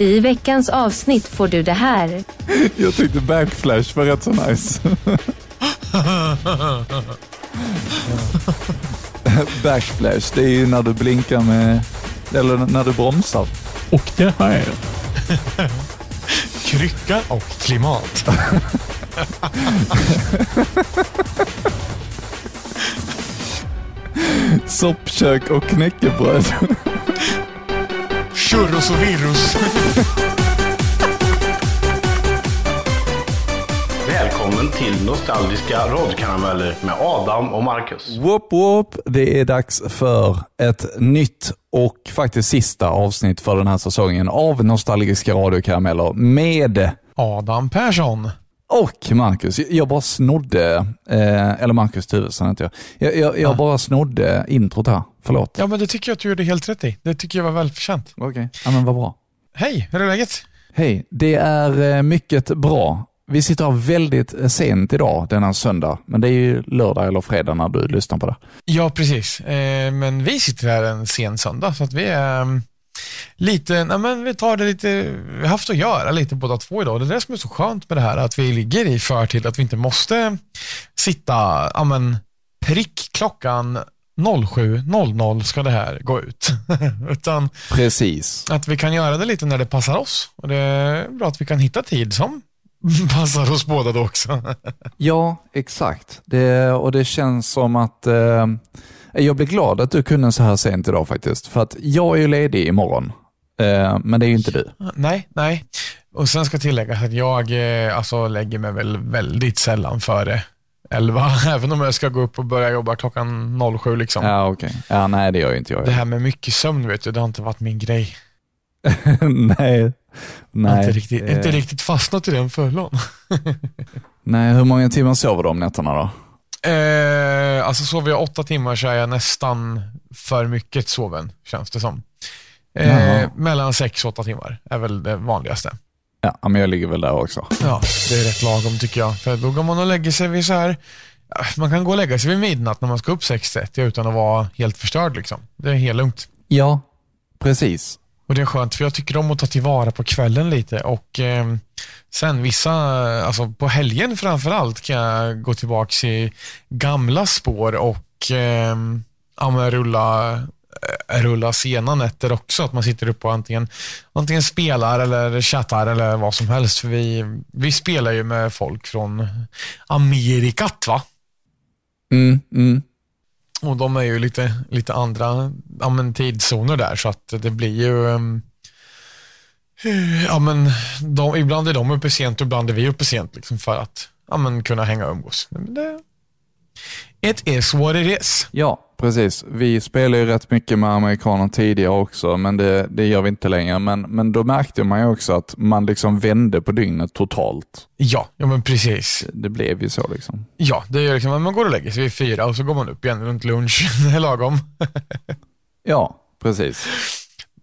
I veckans avsnitt får du det här. Jag tyckte backflash var rätt så nice. backflash, det är ju när du blinkar med, eller när du bromsar. Och det här. Krycka och klimat. Soppkök och knäckebröd. Churros och virus. Välkommen till Nostalgiska radkarameller med Adam och Marcus. Whoop whoop, det är dags för ett nytt och faktiskt sista avsnitt för den här säsongen av Nostalgiska radiokarameller med Adam Persson. Och Marcus. Jag bara snodde, eh, eller Marcus Tuvesson heter jag. Jag, jag, jag Ah. bara snodde introt här. Förlåt. Ja, men det tycker jag att du gjorde helt rätt i. Det tycker jag var välförtjänt. Okej, ja, men vad bra. Hej, hur är läget? Hej, det är eh, mycket bra. Vi sitter här väldigt eh, sent idag, denna söndag. Men det är ju lördag eller fredag när du lyssnar på det. Ja, precis. Eh, men vi sitter här en sen söndag, så att vi är mm, lite, nej men vi tar det lite, vi har haft att göra lite båda två idag. Det är det som är så skönt med det här, att vi ligger i förtid, att vi inte måste sitta, ja men prick klockan 07.00 ska det här gå ut. Utan Precis. att vi kan göra det lite när det passar oss. Och det är bra att vi kan hitta tid som passar oss båda då också. Ja, exakt. Det, och det känns som att eh, jag blir glad att du kunde så här sent idag faktiskt. För att jag är ju ledig imorgon. Eh, men det är ju inte du. Nej, nej. Och sen ska tilläggas att jag eh, alltså, lägger mig väl väldigt sällan före 11, även om jag ska gå upp och börja jobba klockan 07 liksom. Ja, okej. Ja, nej, det gör ju inte jag. Det här med mycket sömn, vet du, det har inte varit min grej. nej. Nej. inte riktigt, eh, inte riktigt fastnat i den fällan. nej, hur många timmar sover du om nätterna då? Eh, alltså sover jag åtta timmar så är jag nästan för mycket soven, känns det som. Eh, mellan sex och åtta timmar är väl det vanligaste. Ja, men jag ligger väl där också. Ja, det är rätt lagom tycker jag. För då går man och lägger sig vid så här, man kan gå och lägga sig vid midnatt när man ska upp 6.30 utan att vara helt förstörd liksom. Det är helt lugnt. Ja, precis. Och det är skönt för jag tycker om att ta tillvara på kvällen lite och eh, sen vissa, alltså på helgen framför allt kan jag gå tillbaka i gamla spår och eh, ja, rulla, eh, rulla sena nätter också. Att man sitter uppe och antingen, antingen spelar eller chattar eller vad som helst. För vi, vi spelar ju med folk från Amerikat va? Mm, mm. Och de är ju lite, lite andra ja, men tidszoner där så att det blir ju ehm, Ja men de, ibland är de uppe sent och ibland är vi uppe sent liksom för att ja, men kunna hänga och umgås. Men det, it is what it is. Ja, precis. Vi spelar ju rätt mycket med amerikaner tidigare också, men det, det gör vi inte längre. Men, men då märkte man ju också att man liksom vände på dygnet totalt. Ja, ja men precis. Det blev ju så liksom. Ja, det är liksom, man går och lägger sig vid fyra och så går man upp igen runt lunch. Det är lagom. Ja, precis.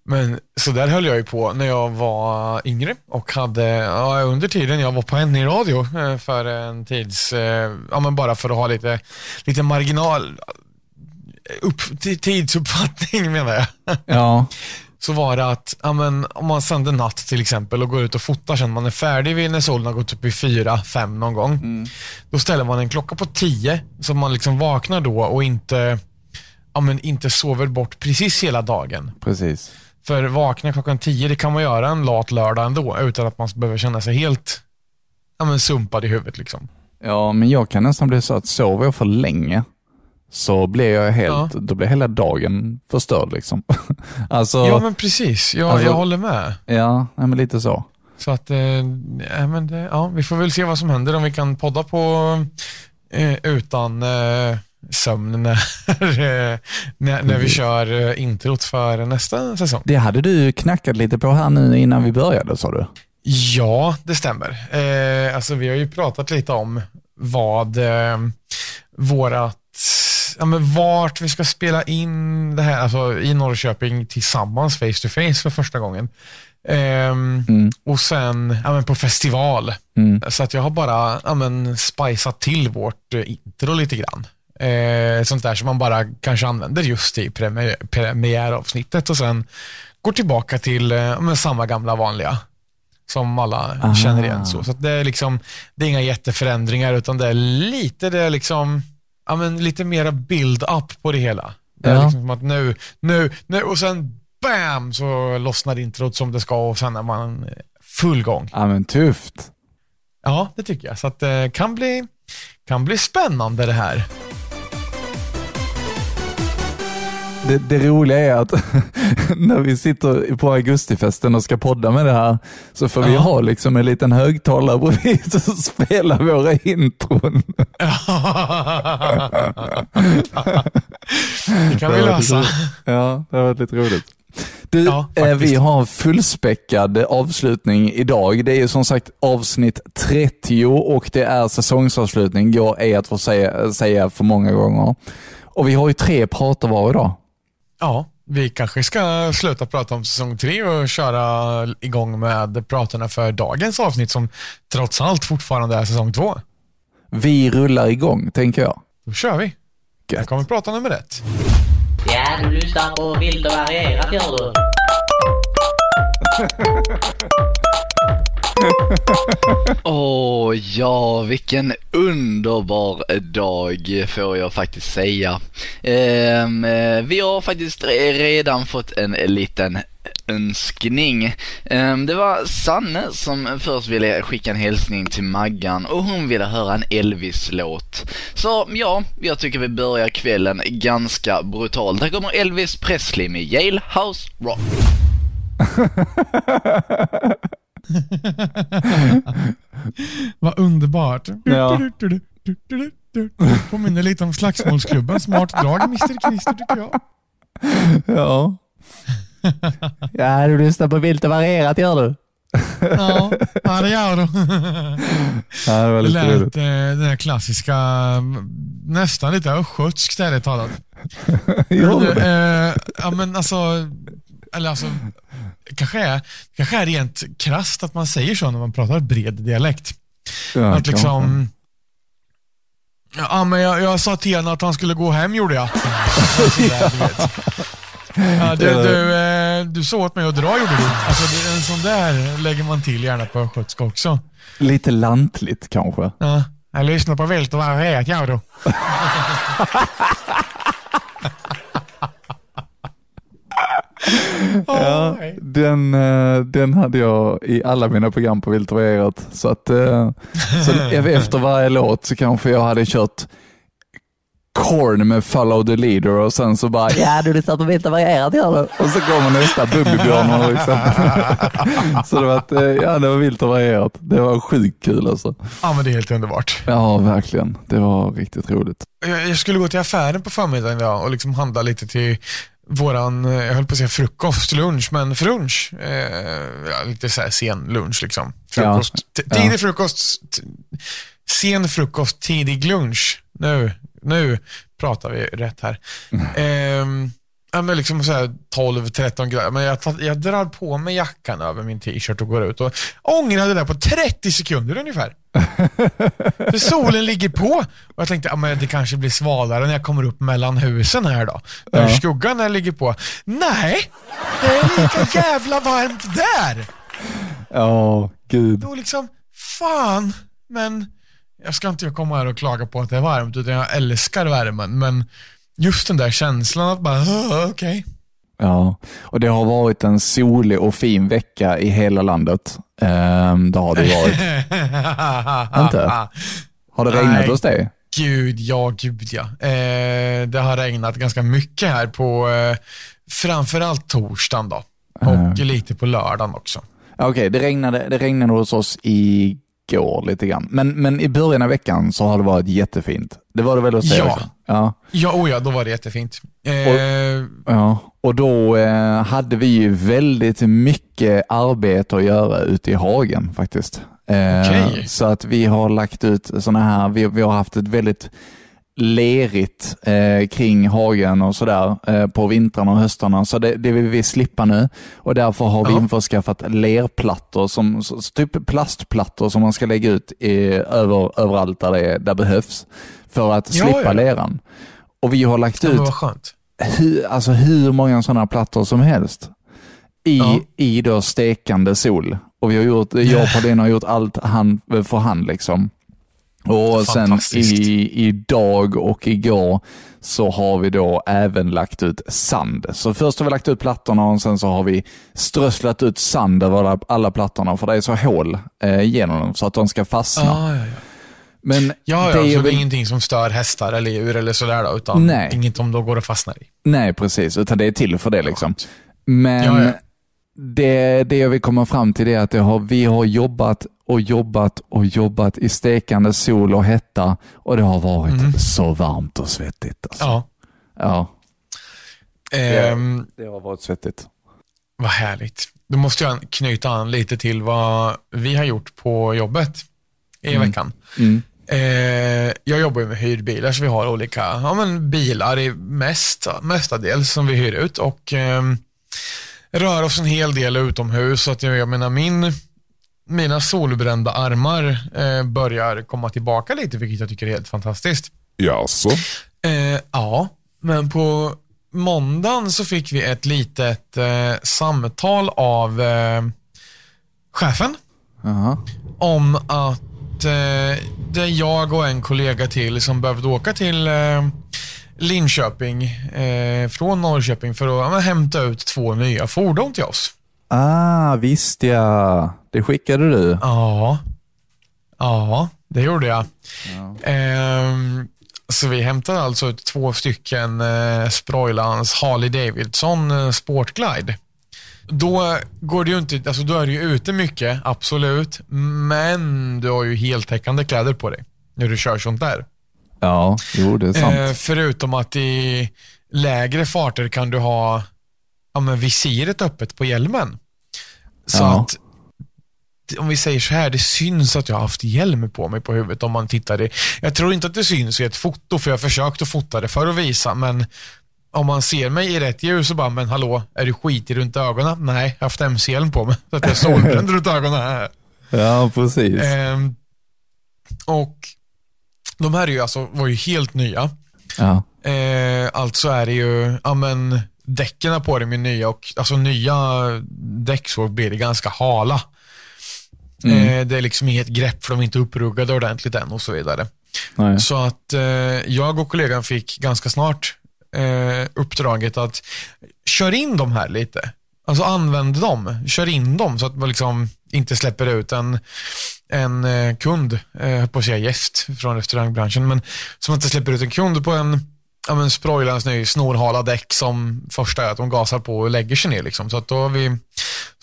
Men så där höll jag ju på när jag var yngre och hade, ja, under tiden jag var på NI radio eh, för en tids, eh, ja men bara för att ha lite, lite marginal, upp, ti- tidsuppfattning menar jag. Ja, Så var det att, ja men om man sänder natt till exempel och går ut och fotar sen, man är färdig vid när solen har gått upp i fyra, fem någon gång. Då ställer man en klocka på tio så man liksom vaknar då och inte, ja men inte sover bort precis hela dagen. precis. För vakna klockan 10, det kan man göra en lat lördag ändå utan att man behöver känna sig helt ja, men sumpad i huvudet. Liksom. Ja, men jag kan nästan bli så att sover jag för länge så blir jag helt, då blir hela dagen förstörd liksom. alltså, Ja, ja, men precis. Jag, Alltså- jag håller med. nej, men lite så. Så att, eh, ja, men det, ja, vi får väl se vad som händer om vi kan podda på eh, utan eh, sömn när, när, när vi kör eh, introt för nästa säsong. Det hade du knackat lite på här nu innan vi började sa du? Ja, det stämmer. Eh, alltså, vi har ju pratat lite om vad eh, vårat, ja, men vart vi ska spela in det här, alltså i Norrköping tillsammans face to face för första gången. Ehm, Mm. Och sen ja, men på festival. Mm. Så att jag har bara ja, men, spicat till vårt eh, intro lite grann. Eh, sånt där som man bara kanske använder just i premiär, premiäravsnittet och sen går tillbaka till eh, men samma gamla vanliga som alla Aha. känner igen. Så, så att det, är liksom, det är inga jätteförändringar utan det är lite, det är liksom, ja, men lite mera build-up på det hela. Det är Ja. liksom som att nu, nu, nu och sen BAM så lossnar introt som det ska och sen är man eh, full gång. Ja, men tufft. Ja, det tycker jag. Så att det kan bli, kan bli spännande det här. Det, det roliga är att när vi sitter på augustifesten och ska podda med det här så får vi Ja. ha liksom en liten högtalare bredvid och spela våra intron. det kan vi lösa. Ja, det har varit lite roligt. Du, Ja, eh, vi har fullspäckad avslutning idag. Det är ju som sagt avsnitt 30 och det är säsongsavslutning. Går är att få säga, säga för många gånger. Och vi har ju tre pratar var idag. Ja, vi kanske ska sluta prata om säsong tre och köra igång med pratarna för dagens avsnitt som trots allt fortfarande är säsong två. Vi rullar igång, tänker jag. Då kör vi. Här Gött. kommer prata nummer ett. Ja, du lyssnar på Vilt och varierat gör du. Åh ja, vilken underbar dag får jag faktiskt säga. Ehm, eh, vi har faktiskt redan fått en liten önskning. Ehm, det var Sanne som först ville skicka en hälsning till Maggan och hon ville höra en Elvis-låt. Så ja, jag tycker vi börjar kvällen ganska brutalt. Här kommer Elvis Presley med Jailhouse Rock. Vad underbart. Ja. Påminner lite om Slagsmålsklubben. Smart drag, Mr. Knister tycker jag. Ja. ja, du lyssnar på Vilt och varierat gör du. Ja, ja det gör du. Ja, det var Det lite lät roligt. eh, den här klassiska, mm, nästan lite östgötsk ärligt talat. Du, du? eh, ja men alltså, eller alltså, kanske är, kanske är rent krasst att man säger så när man pratar bred dialekt. Ja, att liksom, ja men jag, jag sa till henne att han skulle gå hem gjorde jag. Sådär. Ja, du, du, eh, du såg åt mig att dra gjorde du. Alltså, en sån där lägger man till gärna på östgötska också. Lite lantligt kanske. Ja, jag lyssnar på Vilt och varierat gör du. Ja, den, eh, den hade jag i alla mina program på Vilt. Så att eh, så efter varje låt så kanske jag hade kört Korn med Follow the Leader och sen så bara ja du lyssnar på Vilt varierat gör du. Och så kommer nästa Bumbibjörnar liksom. så det var, ett, eh, ja, det var Vilt och varierat. Det var sjukt kul alltså. Ja, men det är helt underbart. Ja, verkligen. Det var riktigt roligt. Jag, jag skulle gå till affären på förmiddagen idag och liksom handla lite till våran, eh, jag höll på att säga frukost, lunch, men frunch. Eh, lite så här sen lunch liksom. Frukost, Ja. tidig frukost, sen frukost, tidig lunch. Nu, nu pratar vi rätt här. Ehm, ja, men liksom så här 12-13 grader. Men jag, jag drar på mig jackan över min t-shirt och går ut och ångrade det där på 30 sekunder ungefär. För solen ligger på. Och jag tänkte, ja, men det kanske blir svalare när jag kommer upp mellan husen här då. Där Ja. skuggan ligger på. Nej, det är lika jävla varmt där. Ja, gud. Då liksom, fan. Men jag ska inte komma här och klaga på att det är varmt, utan jag älskar värmen. Men just den där känslan att bara, "Ah, okej. Ja, och det har varit en solig och fin vecka i hela landet. Ehm, det har det varit. Inte? Har det regnat Nej. hos dig? Gud, ja, gud ja. Eh, det har regnat ganska mycket här på eh, framförallt torsdagen då. Och Mm. lite på lördagen också. Okej, det, regnade, det regnade hos oss igår lite grann. Men, men i början av veckan så har det varit jättefint. Det var det väl hos Ja. Ja. Ja, oh ja, då var det jättefint. Eh, Ja, och då eh, hade vi ju väldigt mycket arbete att göra ute i hagen faktiskt. Eh, Okej. Så att vi har lagt ut sådana här, vi, vi har haft ett väldigt lerigt eh, kring hagen och sådär eh, på vintrarna och höstarna. Så det, det vill vi slippa nu och därför har vi Ja. införskaffat lerplattor, som, så, typ plastplattor som man ska lägga ut i, över, överallt där det där behövs för att Ja, slippa ja. leran. Och vi har lagt ut hur, alltså hur många sådana plattor som helst. i, Ja. i då stekande sol. Och vi har gjort, jag och Paulina har gjort allt hand för hand liksom. Och sen i, idag och igår så har vi då även lagt ut sand. Så först har vi lagt ut plattorna och sen så har vi strösslat ut sand över alla, plattorna för det är så hål eh, genom dem så att de ska fastna. Ja, ja, ja. Men Ja, ja, det så är det är ingenting som stör hästar eller djur eller sådär då, utan Nej. inget som de går och fastnar i. Nej, precis. Utan det är till för det liksom. Men Ja. Det, det jag vill komma fram till är att har, vi har jobbat och jobbat och jobbat i stekande sol och hetta och det har varit så varmt och svettigt. Alltså. Ja. Ja, Ehm, det har varit svettigt. vad härligt. Då måste jag knyta an lite till vad vi har gjort på jobbet i veckan. Mm. Eh, jag jobbar ju med hyrbilar, så vi har olika ja, men bilar, i mest, mestadels, som vi hyr ut och ehm, rör oss en hel del utomhus. Så att jag, jag menar, min, mina solbrända armar eh, börjar komma tillbaka lite, vilket jag tycker är helt fantastiskt. Jaså? Eh, ja, men på måndagen så fick vi ett litet eh, samtal av eh, chefen Jaha. om att eh, det är jag och en kollega till som behövde åka till eh, Linköping eh, från Norrköping för att ja, hämta ut två nya fordon till oss. Ah, visst ja. Det skickade du. Ja, ja det gjorde jag. Ehm, så vi hämtade alltså två stycken eh, Sproilans Harley Davidson eh, Sportglide. Då går det ju inte, alltså då är du ju ute mycket, absolut, men du har ju heltäckande kläder på dig när du kör sånt där. Ja, jo det är sant. Eh, förutom att i lägre farter kan du ha ja, men visiret öppet på hjälmen. Så Ja. att, om vi säger så här, det syns att jag har haft hjälm på mig på huvudet om man tittar i. Jag tror inte att det syns i ett foto, för jag har försökt att fota det för att visa, men om man ser mig i rätt ljus så bara, men hallå, är du skitig runt ögonen? Nej, jag har haft MC-hjälm på mig, så att jag är solbränd runt ögonen. ja, precis. Ehm, och de här är ju alltså, var ju helt nya. Ja. Eh, alltså är det ju, ja men däcken på dem är nya och alltså nya däck så blir det ganska hala. Eh, det är liksom inget grepp för de är inte uppruggade ordentligt än och så vidare. Nej. Så att eh, jag och kollegan fick ganska snart eh, uppdraget att köra in dem här lite. Alltså använd dem, kör in dem så att man liksom inte släpper ut en, en kund, eh, på att säga gäst från restaurangbranschen, men som inte släpper ut en kund på en ja, men Sproilans ny snorhala däck som första är att de gasar på och lägger sig ner. Liksom. Så att då har vi,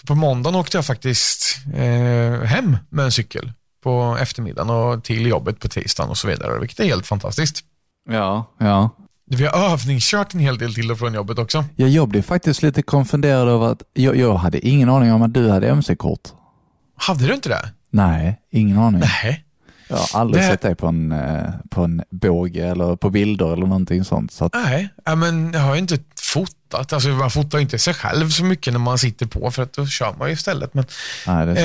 så på måndagen åkte jag faktiskt eh, hem med en cykel på eftermiddagen och till jobbet på tisdagen och så vidare, vilket är helt fantastiskt. Ja. ja. Vi har övningskört en hel del till och från jobbet också. Ja, jag blev faktiskt lite konfunderad över att jag, jag hade ingen aning om att du hade MC-kort. Hade du inte det? Nej, ingen aning. Nej. Jag har aldrig Det- sett dig på en, eh, på en båge eller på bilder eller någonting sånt. Så att, Nej, men jag har inte fotat. Alltså, man fotar inte sig själv så mycket när man sitter på för att då kör man ju istället. Men, nej, det är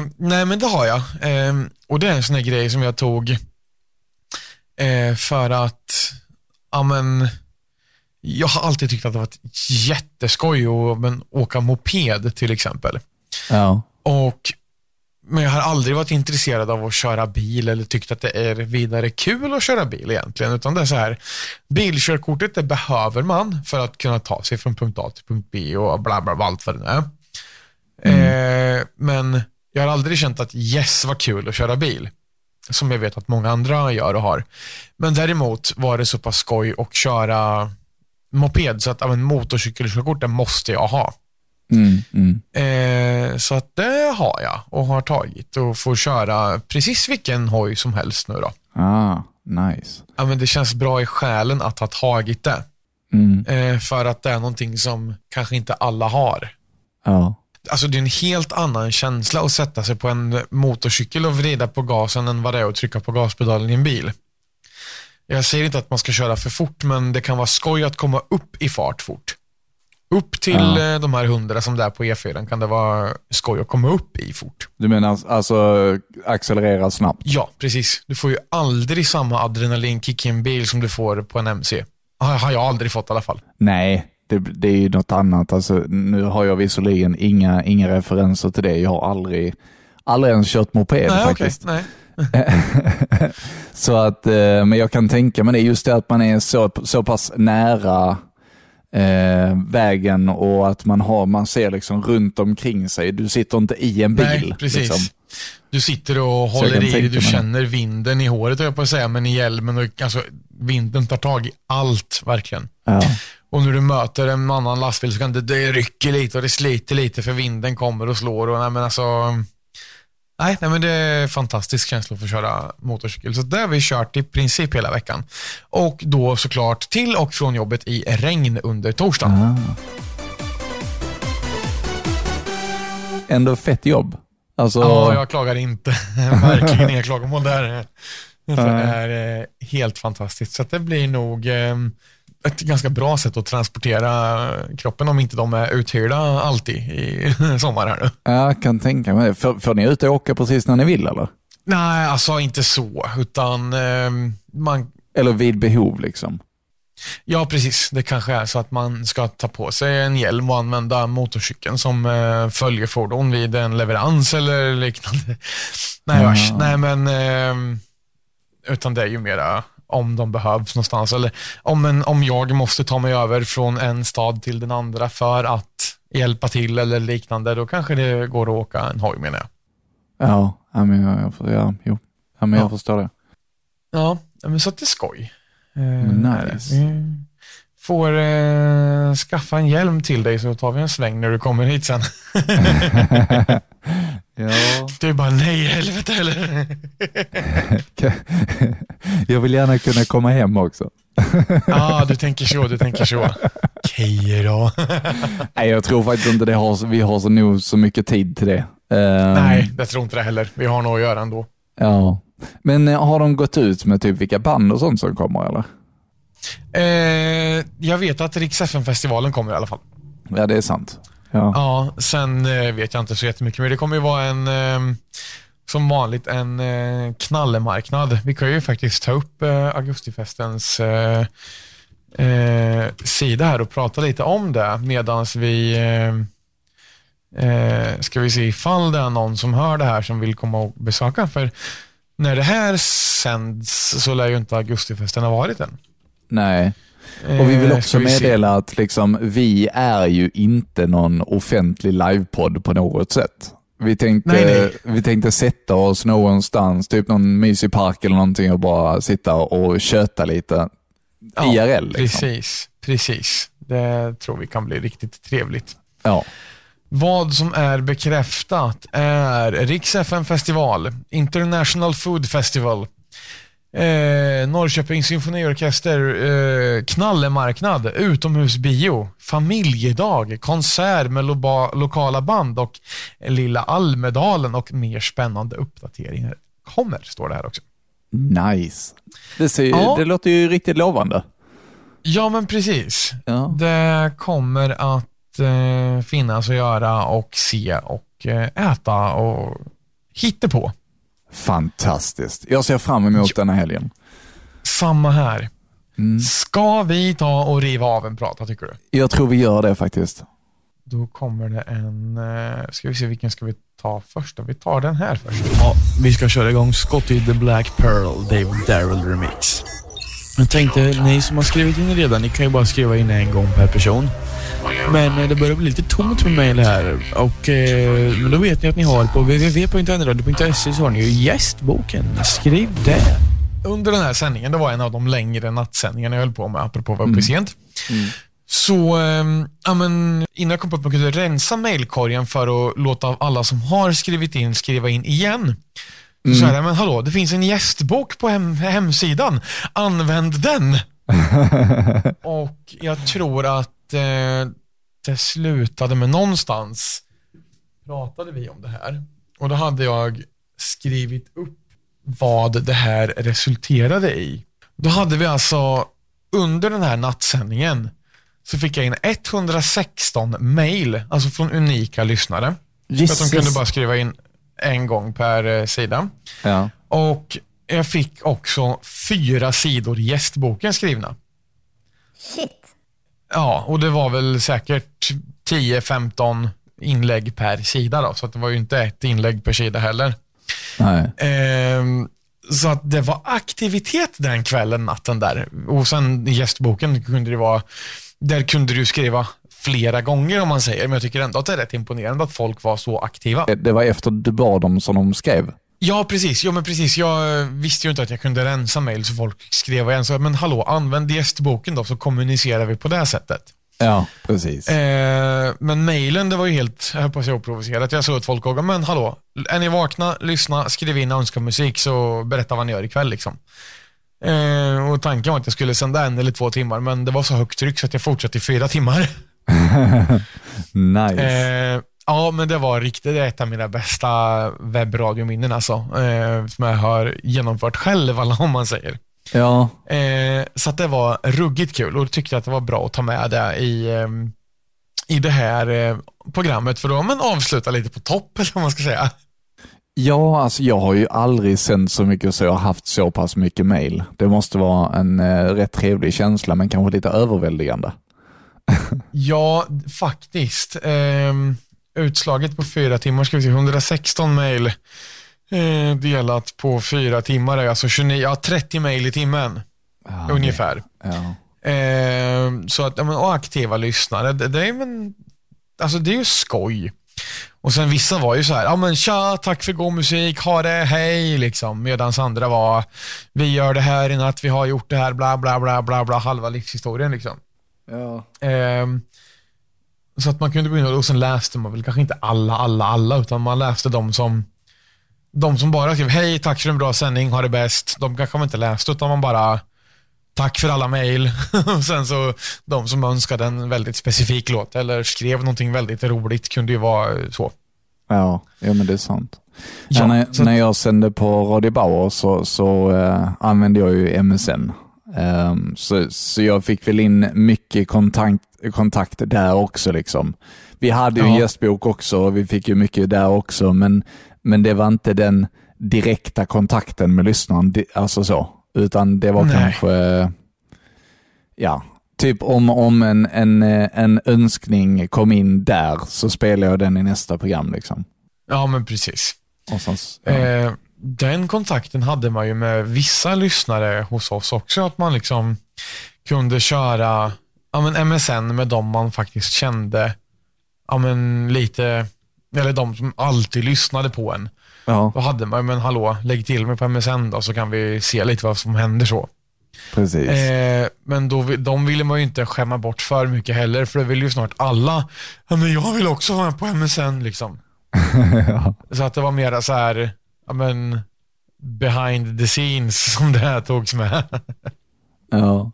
sant. eh, nej, men det har jag. Eh, och det är en sån här grej som jag tog eh, för att, ja men, jag har alltid tyckt att det varit jätteskoj att men, åka moped till exempel. ja. Och, men jag har aldrig varit intresserad av att köra bil eller tyckt att det är vidare kul att köra bil egentligen. Utan det är så här, bilkörkortet det behöver man för att kunna ta sig från punkt A till punkt B och bla bla bla allt vad det är. Eh, men jag har aldrig känt att yes vad kul att köra bil. Som jag vet att många andra gör och har. Men däremot var det så pass skoj att köra moped så att men motorcykelkörkort det måste jag ha. Mm, mm. Eh, så att det har jag och har tagit och får köra precis vilken hoj som helst nu då. Ah, nice. Ja, men det känns bra i själen att ha tagit det. Mm, Eh, för att det är någonting som kanske inte alla har. ja. Alltså det är en helt annan känsla att sätta sig på en motorcykel och vrida på gasen än vad det är att trycka på gaspedalen i en bil. Jag säger inte att man ska köra för fort, men det kan vara skoj att komma upp i fart fort. Upp till Ja. eh, de här hundra som det är på E4 kan det vara skoj att komma upp i fort. Du menar alltså accelerera snabbt? Ja, precis. Du får ju aldrig samma adrenalinkick i en bil som du får på en MC. Har jag aldrig fått i alla fall. Nej, det, det är ju något annat. Alltså, nu har jag visserligen inga, inga referenser till det. Jag har aldrig, aldrig ens kört moped Nej, faktiskt. Nej. så att, eh, men jag kan tänka mig det, just det att man är så, så pass nära eh, vägen och att man, har, man ser liksom runt omkring sig. Du sitter inte i en bil. Nej, precis. Liksom. Du sitter och håller i, tänka du mig det. känner vinden i håret, jag på att säga, men i hjälmen. Och, alltså, vinden tar tag i allt, verkligen. Ja. Och när du möter en annan lastbil så kan det, det rycker lite och det sliter lite för vinden kommer och slår. Och, nej, men alltså, nej, nej, men det är en fantastisk känsla att få köra motorcykel. Så det har vi kört i princip hela veckan. Och då såklart till och från jobbet i regn under torsdagen. Ah. Ändå fett jobb. Alltså, Ja, jag klagar inte. Verkligen inga klagomål där. Det är helt fantastiskt. Så det blir nog eh, ett ganska bra sätt att transportera kroppen om inte de är uthyrda alltid i sommar här nu. jag kan tänka mig det. Får, får ni ut och åka precis när ni vill eller? Nej, alltså inte så, utan eh, man, Eller vid behov liksom? ja precis, det kanske är så att man ska ta på sig en hjälm och använda motorcykeln som eh, följefordon vid en leverans eller liknande. Nej, vars. nej men eh, utan det är ju mera om de behövs någonstans eller om, en, om jag måste ta mig över från en stad till den andra för att hjälpa till eller liknande, då kanske det går att åka en hoj menar jag. Ja, ja, men jag, jag, ja, jo. ja, men jag Ja. förstår det. Ja, men så att det är skoj. Eh, nice. Får eh, skaffa en hjälm till dig så tar vi en sväng när du kommer hit sen. ja. Du bara, nej helvete eller? jag vill gärna kunna komma hem också. Ja, du tänker så, du tänker så. Okej då. Nej, jag tror faktiskt inte det har, vi har så nog så mycket tid till det. Ehm, nej, jag tror inte det heller. Vi har nog att göra ändå. Ja. Men eh, har de gått ut med typ vilka band och sånt som kommer eller? Eh, jag vet att Riks FM-festivalen kommer i alla fall. Ja, det är sant. Ja. Ja, sen eh, vet jag inte så jättemycket, men det kommer ju vara en, eh, som vanligt, en eh, knallemarknad. Vi kan ju faktiskt ta upp eh, Augustifestens eh, sida här och prata lite om det medan vi ska vi se ifall det är någon som hör det här som vill komma och besöka. För när det här sänds så lär ju inte Augustifesten ha varit än. Nej. Och vi vill Eh, också se. meddela att liksom, vi är ju inte någon offentlig livepodd på något sätt. Vi tänkte, Nej, nej. vi tänkte sätta oss någonstans, typ någon mysig park eller någonting och bara sitta och köta lite IRL. Liksom. Precis, precis. Det tror vi kan bli riktigt trevligt. Ja. Vad som är bekräftat är Riks FM festival, International Food Festival, eh, Norrköpings symfoniorkester, eh, knallemarknad, utomhusbio, familjedag, konsert med loba, lokala band och Lilla Almedalen och mer spännande uppdateringar kommer, står det här också. Nice. Det, ser, Ja. det låter ju riktigt lovande. Ja, men precis. Ja. Det kommer att eh, finnas att göra och se och eh, äta och hitta på. Fantastiskt. Jag ser fram emot denna helgen. Samma här. Mm. Ska vi ta och riva av en prata tycker du? Jag tror vi gör det faktiskt. Då kommer det en, eh, ska vi se vilken ska vi ta först? då? Vi tar den här först. Ja, vi ska köra igång Scotty the Black Pearl, David Darrell Remix. Jag tänkte, ni som har skrivit in redan, ni kan ju bara skriva in en gång per person. Men eh, det börjar bli lite tomt med mejl här och eh, men då vet ni att ni har på www.nradio.se så har ni ju gästboken. Skriv det. Under den här sändningen, det var en av de längre nattsändningarna jag höll på med, apropå att vara uppe sent. Så ehm, ja, men, innan jag kom på att man kunde rensa mejlkorgen för att låta alla som har skrivit in skriva in igen. Så sa jag, men hallå, det finns en gästbok på hem, hemsidan. Använd den! Och jag tror att eh, det slutade med någonstans pratade vi om det här. Och då hade jag skrivit upp vad det här resulterade i. Då hade vi alltså under den här nattsändningen så fick jag in 116 mail, alltså från unika lyssnare. För att de kunde bara skriva in en gång per eh, sida. Ja. Och jag fick också fyra sidor i gästboken skrivna. Shit. Ja, och det var väl säkert 10-15 inlägg per sida då, så att det var ju inte ett inlägg per sida heller. Nej. Ehm, så att det var aktivitet den kvällen, natten där. Och sen i gästboken kunde det vara, där kunde du skriva flera gånger om man säger, men jag tycker ändå att det är rätt imponerande att folk var så aktiva. Det var efter du bad dem som de skrev. Ja, precis. Jo, men precis. Jag eh, visste ju inte att jag kunde rensa mejl så folk skrev igen. Så, men hallå, använd gästboken då så kommunicerar vi på det sättet. Ja, precis. Eh, men mejlen, det var ju helt, jag höll på att säga oprovocerat. Jag såg att folk frågade, men hallå, är ni vakna, lyssna, skriv in önska musik så berätta vad ni gör ikväll liksom. Eh, och tanken var att jag skulle sända en eller två timmar, men det var så högt tryck så att jag fortsatte i fyra timmar. nice. Eh, ja, men det var riktigt, det är ett av mina bästa webbradiominnen alltså. Eh, som jag har genomfört själv, alla om man säger. ja, Eh, så det var ruggigt kul och tyckte att det var bra att ta med det i, eh, i det här eh, programmet för att men, avsluta lite på topp, eller vad man ska säga. ja, alltså jag har ju aldrig sänt så mycket så jag har haft så pass mycket mail. Det måste vara en eh, rätt trevlig känsla, men kanske lite överväldigande. Ja, faktiskt. Ehm, utslaget på fyra timmar ska vi se, 116 mejl eh, delat på fyra timmar är alltså 29, ja, 30 mejl i timmen Ja, ungefär. Ja. Ehm, så att, ja, men, och aktiva lyssnare, det, det är men, alltså det är ju skoj. Och sen vissa var ju så här, ja men tja, tack för god musik, ha det, hej liksom. Medan andra var, vi gör det här i natt, vi har gjort det här, bla bla bla bla bla, halva livshistorien liksom. Ja. Ehm, så att man kunde gå in och, och sen läste man väl kanske inte alla, alla, alla, utan man läste de som de som bara skrev hej, tack för en bra sändning, ha det bäst. De kanske man inte läste, utan man bara tack för alla mejl. och sen så de som önskade en väldigt specifik låt eller skrev någonting väldigt roligt kunde ju vara så. Ja, ja men det är sant. Ja, när, så- när jag sände på Radio Bauer så, så eh, använde jag ju MSN. Ehm, så, så jag fick väl in mycket kontakt, kontakt där också. Liksom. Vi hade ju Ja. gästbok också och vi fick ju mycket där också, men, men det var inte den direkta kontakten med lyssnaren, alltså så. Utan det var Nej. kanske, ja, typ om, om en, en, en önskning kom in där så spelar jag den i nästa program. Liksom. Ja, men precis. Och sen, s- ja. Eh, den kontakten hade man ju med vissa lyssnare hos oss också, att man liksom kunde köra ja, men MSN med dem man faktiskt kände ja, men lite, eller de som alltid lyssnade på en. ja, Då hade man men hallå, lägg till mig på MSN då så kan vi se lite vad som händer så. precis. Eh, men då, de ville man ju inte skämma bort för mycket heller, för det vill ju snart alla, ja men jag vill också vara med på MSN liksom. ja. Så att det var mera så här, ja men, behind the scenes som det här togs med. ja.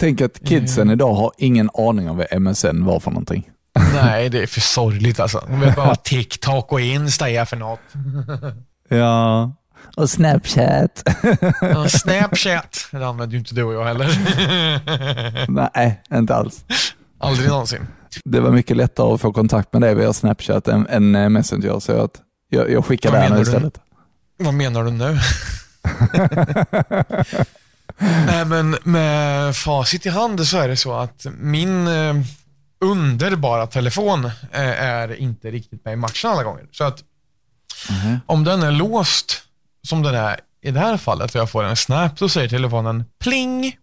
Tänk att kidsen Eh. idag har ingen aning om vad MSN var för någonting. Nej, det är för sorgligt alltså. De vet bara vad TikTok och Insta är för något. Ja, och Snapchat. Ja, Snapchat, det använder ju inte du och jag heller. Nej, inte alls. Aldrig någonsin. Det var mycket lättare att få kontakt med dig via Snapchat än, än Messenger, så att jag, jag skickar där menar nu du? Vad menar du nu? Nej, men med facit i hand så är det så att min eh, underbara telefon eh, är inte riktigt med i matchen alla gånger. Så att Mhm. om den är låst, som den är i det här fallet, och jag får en snap, så säger telefonen pling.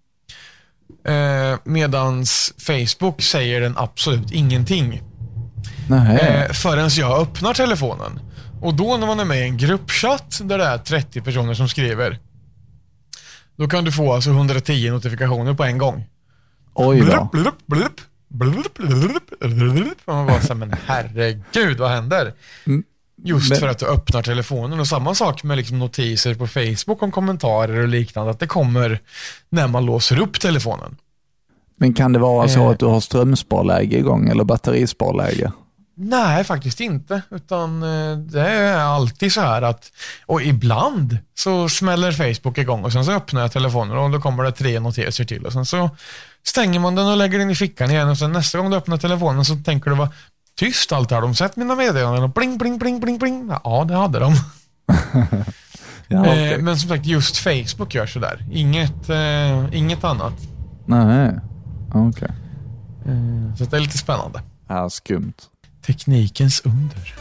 Eh, medans Facebook säger den absolut ingenting. Eh, förrän jag öppnar telefonen. Och då när man är med i en gruppchatt där det är 30 personer som skriver. Då kan du få alltså 110 notifikationer på en gång. Oj då. Blup, blup, blup, blup, man bara så här, men herregud, vad händer? Mm. Just Men- för att du öppnar telefonen. Och samma sak med liksom notiser på Facebook om kommentarer och liknande. Att det kommer när man låser upp telefonen. Men kan det vara så Eh. att du har strömsparläge igång eller batterisparläge? Nej, faktiskt inte. Utan eh, det är alltid så här att, och ibland så smäller Facebook igång och sen så öppnar jag telefonen och då kommer det tre notiser till och sen så stänger man den och lägger den i fickan igen och sen nästa gång du öppnar telefonen så tänker du vad tyst allt har de sett mina meddelanden och bling, bling, bling, bling, bling. Ja, det hade de. Ja. Eh, men som sagt, just Facebook gör sådär. Inget, eh, inget annat. Nej, okej. Eh, Så det är lite spännande. Ja, skumt. Teknikens under.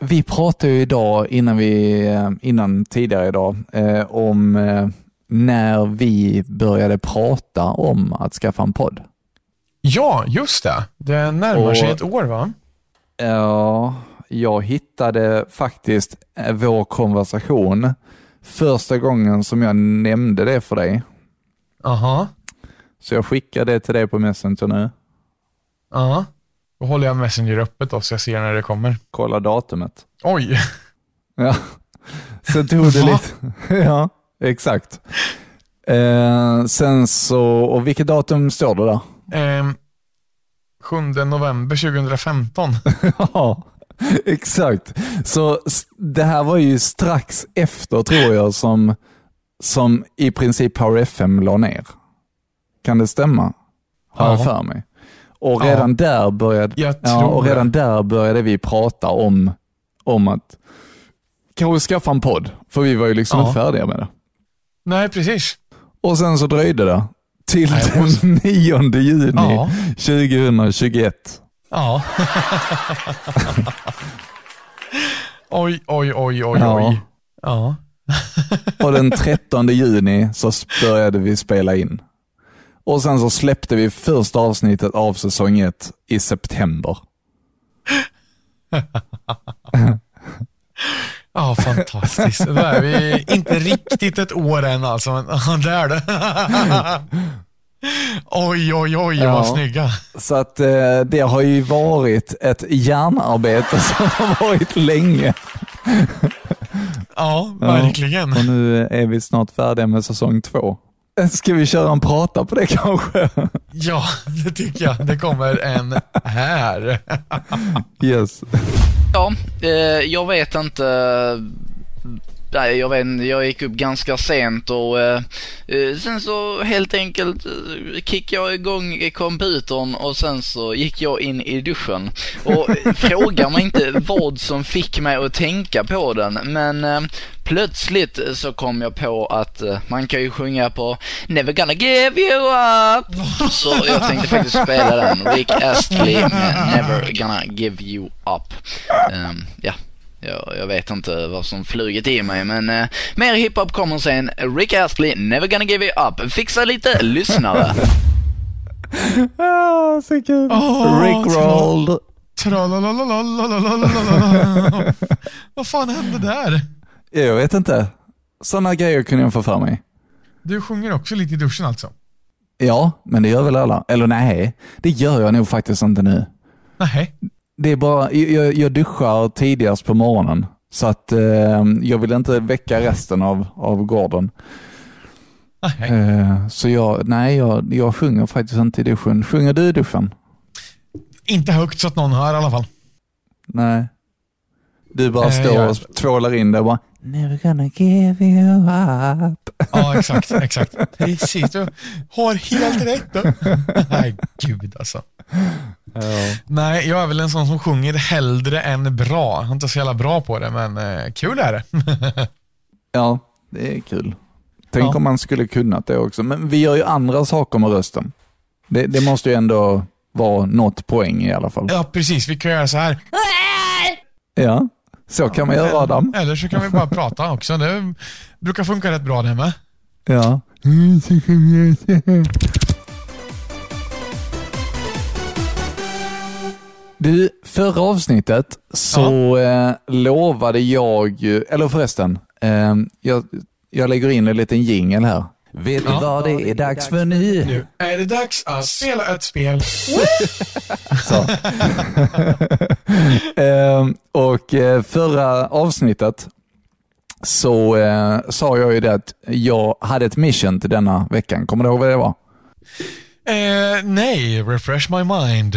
Vi pratade ju idag, innan, vi, eh, innan tidigare idag, eh, om eh, när vi började prata om att skaffa en podd. Ja, just det. Det närmar Och- sig ett år va? Ja, jag hittade faktiskt eh, vår konversation första gången som jag nämnde det för dig. Aha. Så jag skickade det till dig på Messenger nu. Ja. Då håller jag Messenger öppet då så jag ser när det kommer. Kolla datumet. Oj. Ja. Sen tog det lite... Ja, exakt. Eh, sen så, och vilket datum står det där? Ehm, 7 november 2015. Ja, exakt. Så det här var ju strax efter, tror jag, som, som i princip Power FM la ner. Kan det stämma? Har jag Ja. för mig. Och Ja. redan där började, ja, och redan där började vi prata om, om att kanske skaffa en podd. För vi var ju liksom Ja. inte färdiga med det. Nej, precis. Och sen så dröjde det till Nej, den 9 juni Ja. 2021. Ja. oj, oj, oj, oj, Ja. oj. Ja. Och den 13 juni så började vi spela in. Och sen så släppte vi första avsnittet av säsong ett i september. Ja, fantastiskt. Då är vi inte riktigt ett år än alltså, men ja, det är det. oj, oj, oj, Ja. vad snygga. Så att eh, det har ju varit ett järnarbete som har varit länge. Ja, Ja. verkligen. Och nu är vi snart färdiga med säsong två. Ska vi köra en prata på det kanske? Ja, det tycker jag. Det kommer en här. Yes. Ja, eh, jag vet inte. Nej, jag vet inte. Jag gick upp ganska sent och eh, eh, sen så helt enkelt eh, kickade jag igång computern och sen så gick jag in i duschen. Och fråga mig inte vad som fick mig att tänka på den, men eh, plötsligt så kom jag på att eh, man kan ju sjunga på Never gonna give you up. Så jag tänkte faktiskt spela den. Rick Astley med Never gonna give you up. Ehm, ja. Jag, jag, vet inte vad som flugit i mig men eh, mer hiphop kommer sen. Rick Astley, Never gonna give you up. Fixa lite lyssnare. ah, så kul. Oh, Rick rolled. Vad fan hände där? Jag vet inte. Sådana grejer kunde jag få för mig. Du sjunger också lite i duschen alltså? Ja, men det gör väl alla. Eller nej, det gör jag nog faktiskt inte nu. Nej. Det är bara, jag, jag duschar tidigast på morgonen. Så att eh, jag vill inte väcka resten av, av gården. Nej. Eh, så jag, nej, jag, jag sjunger faktiskt inte i duschen. Sjunger du i duschen? Inte högt så att någon hör i alla fall. Nej. Du bara Eh, står jag- och tvålar in det och bara Never gonna give you up. Ja, exakt. exakt. Precis. Du har helt rätt. då. Nej, gud alltså. Nej, jag är väl en sån som sjunger hellre än bra. Jag är inte så jävla bra på det, men eh, kul är det. Ja, det är kul. Tänk Ja. om man skulle kunnat det också. Men vi gör ju andra saker med rösten. Det, det måste ju ändå vara något poäng i alla fall. Ja, precis. Vi kan göra så här. Ja, så kan man göra Adam. Eller så kan vi bara prata också. Det brukar funka rätt bra det med. Ja. Du, förra avsnittet så eh, lovade jag, eller förresten, eh, jag, jag lägger in en liten jingel här. Vet Ja. du vad det är dags för nu? Nu är det dags att spela ett spel. Så. Ehm, och eh, förra avsnittet så sa jag ju det att jag hade ett mission till denna veckan. Kommer du ihåg vad det var? Eh, nej, refresh my mind.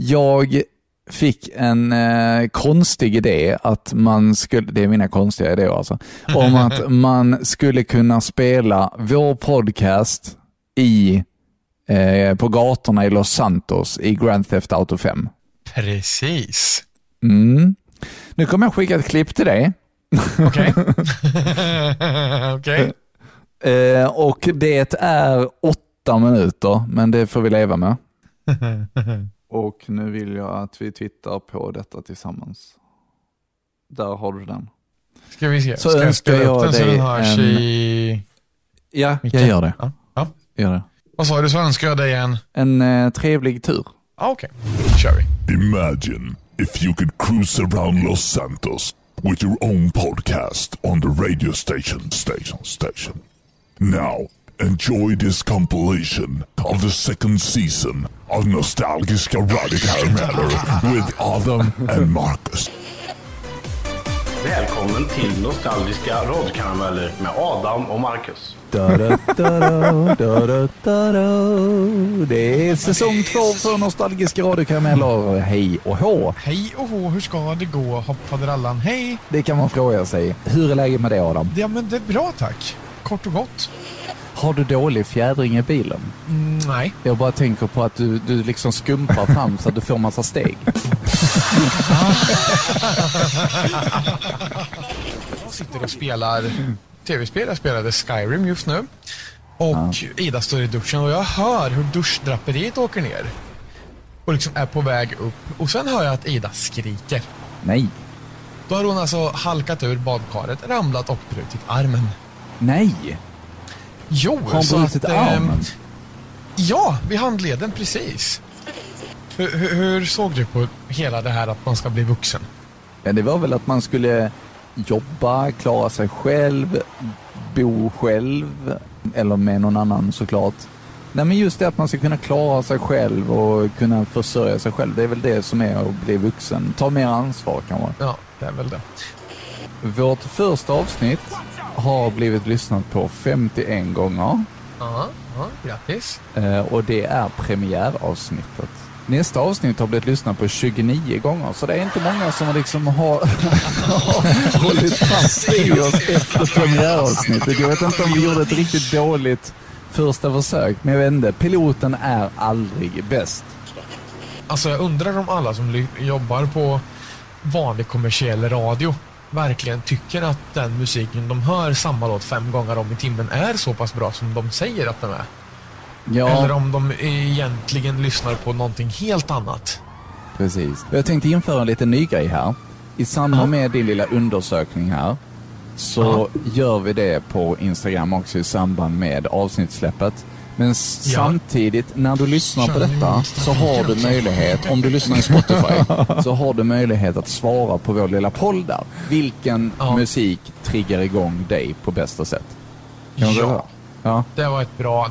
Jag fick en eh, konstig idé att man skulle, det är mina konstiga idéer alltså, om att man skulle kunna spela vår podcast i, eh, på gatorna i Los Santos i Grand Theft Auto 5. Precis. Mm. Nu kommer jag skicka ett klipp till dig. Okej. Okej. Eh, och det är åtta minuter, men det får vi leva med. och nu vill jag att vi tittar på detta tillsammans. Där har du den. Ska vi se. Så Ska jag önskar spela upp jag den så dig den hörs en- i... Ja, Micke? jag gör det. Ja. ja. Gör det. Vad sa du? Så önskar jag dig en... En eh, trevlig tur. Ja, okej. Då kör vi. Imagine if you could cruise around Los Santos with your own podcast on the radio station, station, station. Now, enjoy this compilation of the second season of Nostalgiska Radikarameller with Adam and Marcus. Välkommen till Nostalgiska radkarameller med Adam och Marcus. Det är säsong två för Nostalgiska radiokarameller. Hej och hå. Hej och hå, hur ska det gå? Hoppfaderallan, hej! Det kan man fråga sig. Hur är läget med det Adam? Ja, men det är bra tack. Kort och gott. Har du dålig fjädring i bilen? Mm, nej. Jag bara tänker på att du, du liksom skumpar fram så att du får massa steg. Jag sitter och spelar tv-spel. Jag spelade Skyrim just nu. Och Ida står i duschen och jag hör hur duschdraperiet åker ner. Och liksom är på väg upp. Och sen hör jag att Ida skriker. Nej. Då har hon alltså halkat ur badkaret, ramlat och brutit armen. Nej. Jo, Har hon så brutit att, ehm, armen? Ja, vid handleden precis. Hur, hur, hur såg du på hela det här att man ska bli vuxen? Ja, det var väl att man skulle jobba, klara sig själv, bo själv eller med någon annan såklart. Nej men just det att man ska kunna klara sig själv och kunna försörja sig själv. Det är väl det som är att bli vuxen. Ta mer ansvar kanske. Ja, det är väl det. Vårt första avsnitt har blivit lyssnat på 51 gånger Ja, ja, grattis. eh, och det är premiäravsnittet. Nästa avsnitt har blivit lyssnat på 29 gånger, så det är inte många som liksom har, har hållit fast i oss efter premiäravsnittet. Jag vet inte om vi gjorde ett riktigt dåligt första försök, men jag vet inte. Piloten är aldrig bäst. Alltså jag undrar om alla som jobbar på vanlig kommersiell radio verkligen tycker att den musiken de hör samma låt fem gånger om i timmen är så pass bra som de säger att den är. Ja, Eller om de egentligen lyssnar på någonting helt annat. precis. Jag tänkte införa en liten ny grej här. I samband med din lilla undersökning här så gör vi det på Instagram också i samband med avsnittssläppet. Men samtidigt, när du lyssnar på detta så har du möjlighet, om du lyssnar i Spotify, så har du möjlighet att svara på vår lilla poll där. Vilken Ja. musik triggar igång dig på bästa sätt? Kan du Ja. höra? Ja, Det var ett bra...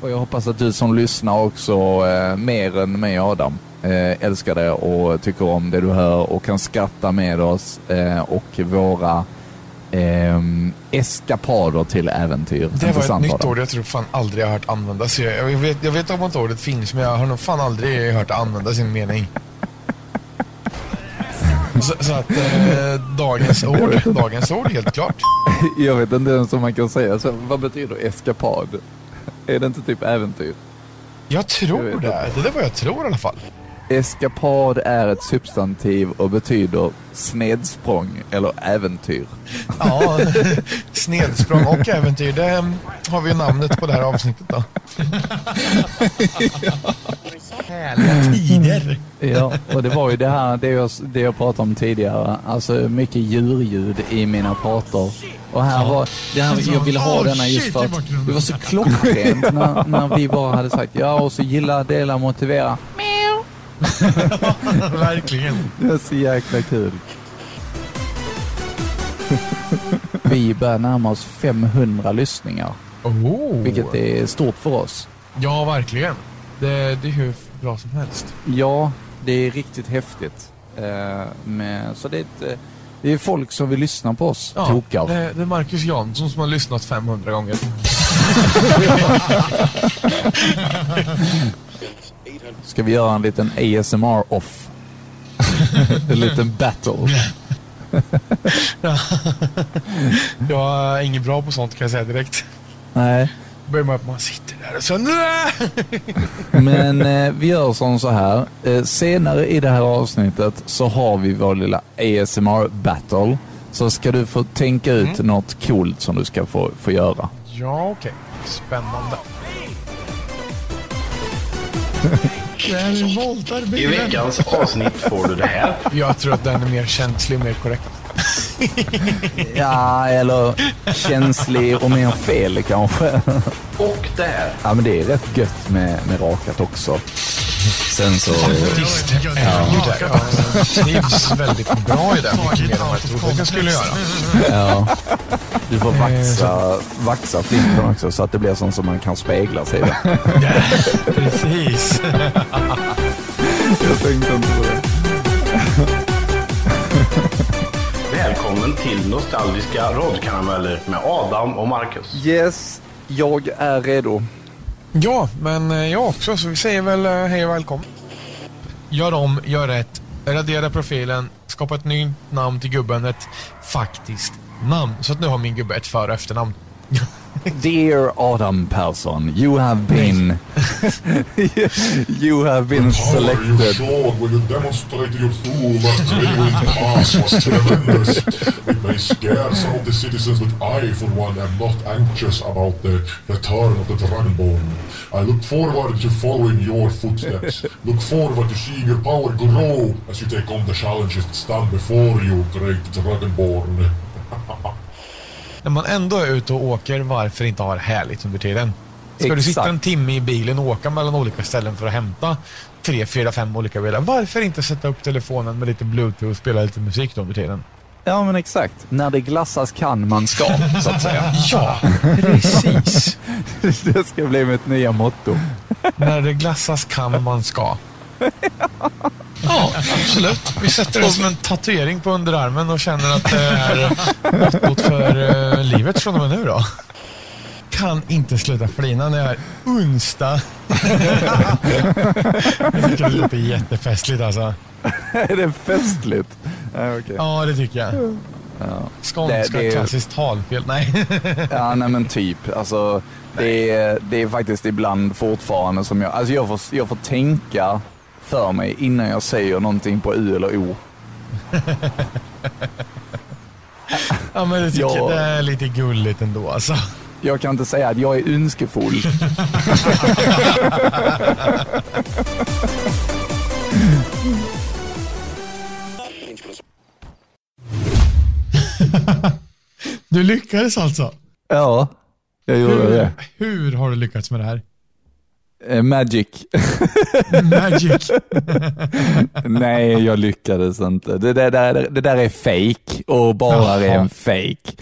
och jag hoppas att du som lyssnar också, eh, mer än mig och Adam, eh, älskar det och tycker om det du hör och kan skratta med oss eh, och våra eh, eskapader till äventyr. Det var ett nytt ord jag tror fan aldrig jag har hört användas. Jag, jag, vet, jag vet om att ordet finns men jag har nog fan aldrig hört det användas i en mening. Så, så att eh, dagens ord, dagens ord helt klart. Jag vet inte ens om man kan säga så. Vad betyder eskapad? Är det inte typ äventyr? Jag Jag tror vet det. Det är vad jag tror i alla fall. Eskapad är ett substantiv och betyder snedsprång eller äventyr. Ja, snedsprång och äventyr. Det har vi ju namnet på det här avsnittet då. Härliga tider. Ja, och det var ju det här, det jag, det jag pratade om tidigare. Alltså mycket djurljud i mina prator. Och här var, det här, jag ville ha Oh, denna just för att det var så klockrent när, när vi bara hade sagt ja och så gilla, dela, motivera. Verkligen. Det var så jäkla kul. Vi börjar närma oss 500 lyssningar, Oh. vilket är stort för oss. Ja, verkligen. Det, det är hur bra som helst. Ja, det är riktigt häftigt. Eh, med, så det är, ett, eh, det är folk som vill lyssna på oss, Ja, tokar. det, det är Marcus Jansson som har lyssnat 500 gånger. Ska vi göra en liten ASMR-off? en liten battle. Jag är ingen bra på sånt kan jag säga direkt. Nej, Börjar med att man sitter där och så men eh, vi gör som så här. Eh, senare i det här avsnittet så har vi vår lilla ASMR-battle. Så ska du få tänka ut något coolt som du ska få, få göra. Ja, okej. Spännande. Den voltar I veckans avsnitt får du det här. Jag tror att den är mer känslig och mer korrekt. Ja, eller känslig och mer fel kanske. Och det här. Ja, men det är rätt gött med, med rakat också. Sen så... Faktiskt det. Jag trivs väldigt bra i det. Mycket mer än vad jag trodde att jag skulle göra. Ja. Du får vaxa, vaxa flinten också så att det blir sånt som man kan spegla sig i. Precis. Jag tänkte inte på det. Välkommen till Nostalgiska radkarameller med Adam och Marcus. Yes, jag är redo. Ja, men eh, jag också, så vi säger väl eh, hej och välkommen. Gör om, gör rätt, radera profilen, skapa ett nytt namn till gubben, ett faktiskt namn. Så att nu har min gubbe ett för och efternamn. Dear Autumn Persson, you have been... you have been You selected. when you demonstrated your trail into pass was tremendous. It may scare some of the citizens, but I, for one, am not anxious about the return of the Dragonborn. I look forward to following your footsteps. Look forward to seeing your power grow as you take on the challenges that stand before you, great Dragonborn. När man ändå är ute och åker, varför inte ha det härligt under tiden? Ska du sitta Exakt. en timme i bilen och åka mellan olika ställen för att hämta tre, fyra, fem olika bilar? Varför inte sätta upp telefonen med lite bluetooth och spela lite musik då under tiden? Ja, men exakt. När det glassas kan man ska, så att säga. Ja, precis. Det ska bli mitt nya motto. När det glassas kan man ska. Ja, absolut. Vi sätter det som en tatuering på underarmen och känner att det är mottot för eh, livet från och med nu då. Kan inte sluta flina när jag är onsdag. jag tycker det låter jättefestligt alltså. är det festligt? Ja, okej. Ja, det tycker jag. Skånska Det- det klassiskt talfel. Nej. Ja, nej men typ. Alltså, det, är, det är faktiskt ibland fortfarande som jag... Alltså jag får, jag får tänka för mig innan jag säger någonting på U eller O. ja, men det tycker Ja. jag. Det är lite gulligt ändå alltså. Jag kan inte säga att jag är önskefull. Du lyckades alltså? Ja, jag gjorde det. Hur har du lyckats med det här? Eh, Magic. Magic. Nej, jag lyckades inte. Det där, där, det där är fake och bara är en fake.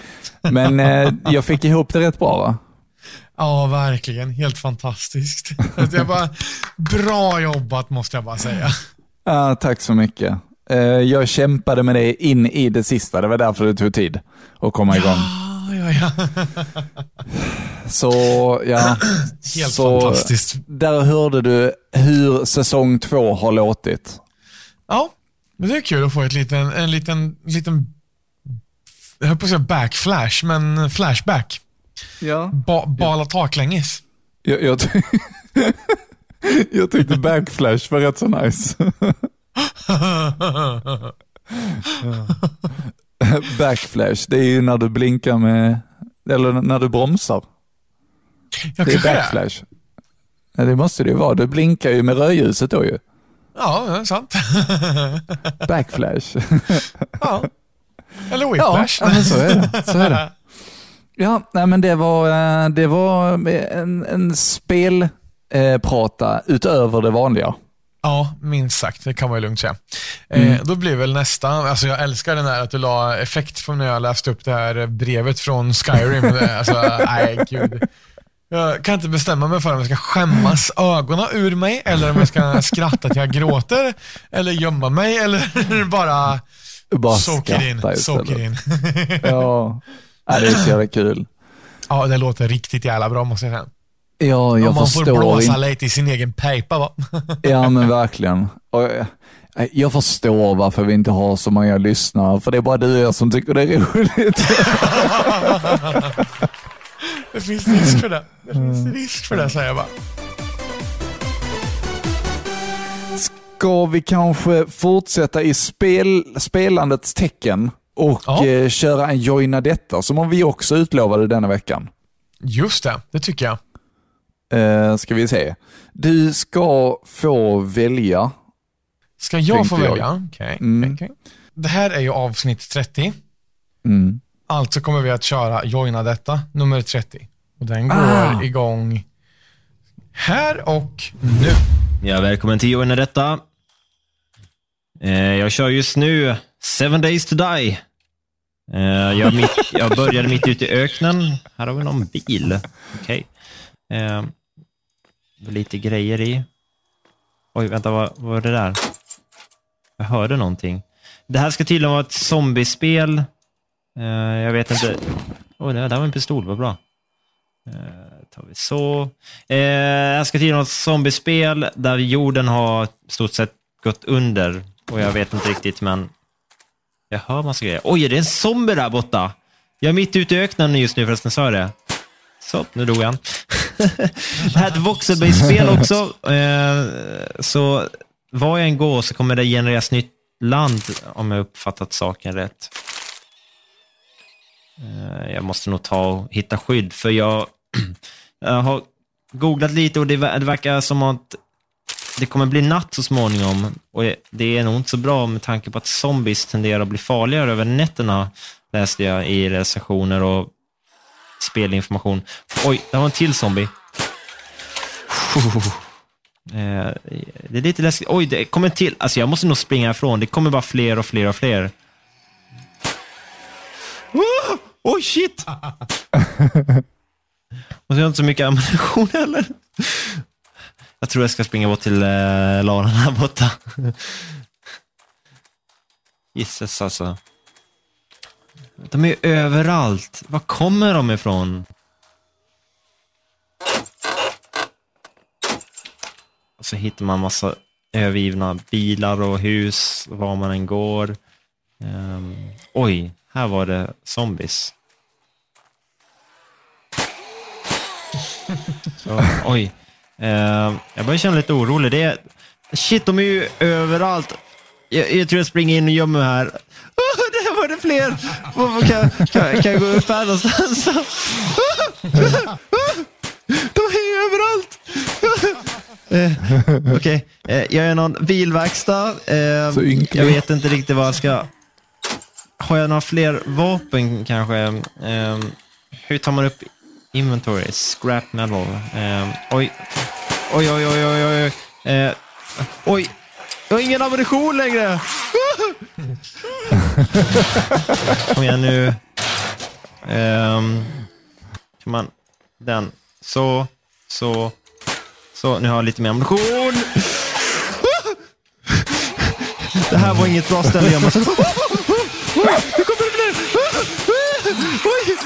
Men eh, jag fick ihop det rätt bra va? Ja, verkligen. Helt fantastiskt. Jag bara, bra jobbat måste jag bara säga. Ja, tack så mycket. Eh, jag kämpade med det in i det sista. Det var därför det tog tid att komma igång. Ja, ja, ja. Så ja, Helt så, fantastiskt. Där hörde du hur säsong två har låtit. Ja, men det är kul att få ett liten, en liten, liten jag höll på att säga backflash, men flashback. Ja. Ba, bala taklänges. Jag, jag, ty- jag tyckte backflash var rätt så nice. Backflash, det är ju när du blinkar med, eller när du bromsar. Jag Det är backflash. Ja, det måste det ju vara. Du blinkar ju med rödljuset då ju. Ja, det är sant. Backflash. ja. Eller whiplash. ja, men så är det. Så är det. Ja, nej, men det var, eh, det var en, en spelprata utöver det vanliga. Ja, minst sagt. Det kan man ju lugnt säga. Eh, då blir väl nästa, alltså jag älskar den här att du la effekt på när jag läste upp det här brevet från Skyrim. Det- alltså, nej gud. Jag kan inte bestämma mig för om jag ska skämmas ögonen ur mig eller om jag ska skratta till jag gråter eller gömma mig eller bara Bara it in. istället. in. Ja, det är så jävla kul. ja, det låter riktigt jävla bra måste jag säga. Ja, jag Om man får förstår blåsa inte. lite i sin egen pipa va? Ja, men verkligen. Och jag, förstår varför vi inte har så många lyssnare, för det är bara du och jag som tycker det är roligt. Det finns risk för det. Det finns risk för det säger jag bara. Ska vi kanske fortsätta i spel, spelandets tecken och Ja. eh, köra en joina detta som om vi också utlovade denna veckan? Just det, det tycker jag. Eh, ska vi se. Du ska få välja. Ska jag få jag. välja? Okej. Mm. okej. Det här är ju avsnitt 30. Mm. Alltså kommer vi att köra Joina detta, nummer 30. Och den går Ah. igång här och nu. Ja, välkommen till Joina detta. Eh, jag kör just nu Seven Days to Die. Eh, jag, mitt, jag började mitt ute i öknen. Här har vi någon bil. Okej. Eh, lite grejer i. Oj, vänta, vad, vad var det där? Jag hörde någonting. Det här ska tydligen vara ett zombiespel. Uh, jag vet inte. Oj, det där var en pistol, vad bra. Uh, tar vi så. Eh, uh, jag ska tydligen vara ett zombiespel där jorden har i stort sett gått under. Och jag vet inte riktigt, men jag hör massa grejer. Oj, är det en zombie där borta? Jag är mitt ute i öknen just nu förresten, sa jag det? Så, nu dog han. här är ett voxelbase-spel också. Eh, så var jag än går så kommer det genereras nytt land, om jag uppfattat saken rätt. Eh, jag måste nog ta och hitta skydd, för jag, jag har googlat lite och det, det verkar som att det kommer bli natt så småningom. Och det är nog inte så bra med tanke på att zombies tenderar att bli farligare över nätterna, läste jag i recensioner och spelinformation. Oj, där var en till zombie. Eh, det är lite läskigt. Oj, det kommer en till. Alltså jag måste nog springa ifrån. Det kommer bara fler och fler och fler. Oh, oj, shit! Och så har jag inte så mycket ammunition heller. Jag tror jag ska springa bort till eh, ladan här borta. Jisses alltså. De är ju överallt. Var kommer de ifrån? Och så hittar man massa övergivna bilar och hus var man än går. Um, oj, här var det zombies. Så, oj. Ehm, jag börjar känna lite orolig. Det är, shit, de är ju överallt. Jag, jag tror jag springer in och gömmer mig här. Där var det fler! Kan, kan, kan jag gå upp här någonstans? De ju överallt! Eh, Okej, eh, jag är någon bilverkstad. Eh, jag vet inte riktigt vad jag ska... Har jag några fler vapen kanske? Eh, hur tar man upp inventory? Scrap metal. Eh, oj. Oj, oj, oj, oj, oj. Eh, oj, jag har ingen ammunition längre. Kom igen nu. Ehm, um, kan man... Den. Så, så, så. Nu har jag lite mer ammunition. Det här var inget bra ställe att gömma sig. Nu kommer det fler. Oj,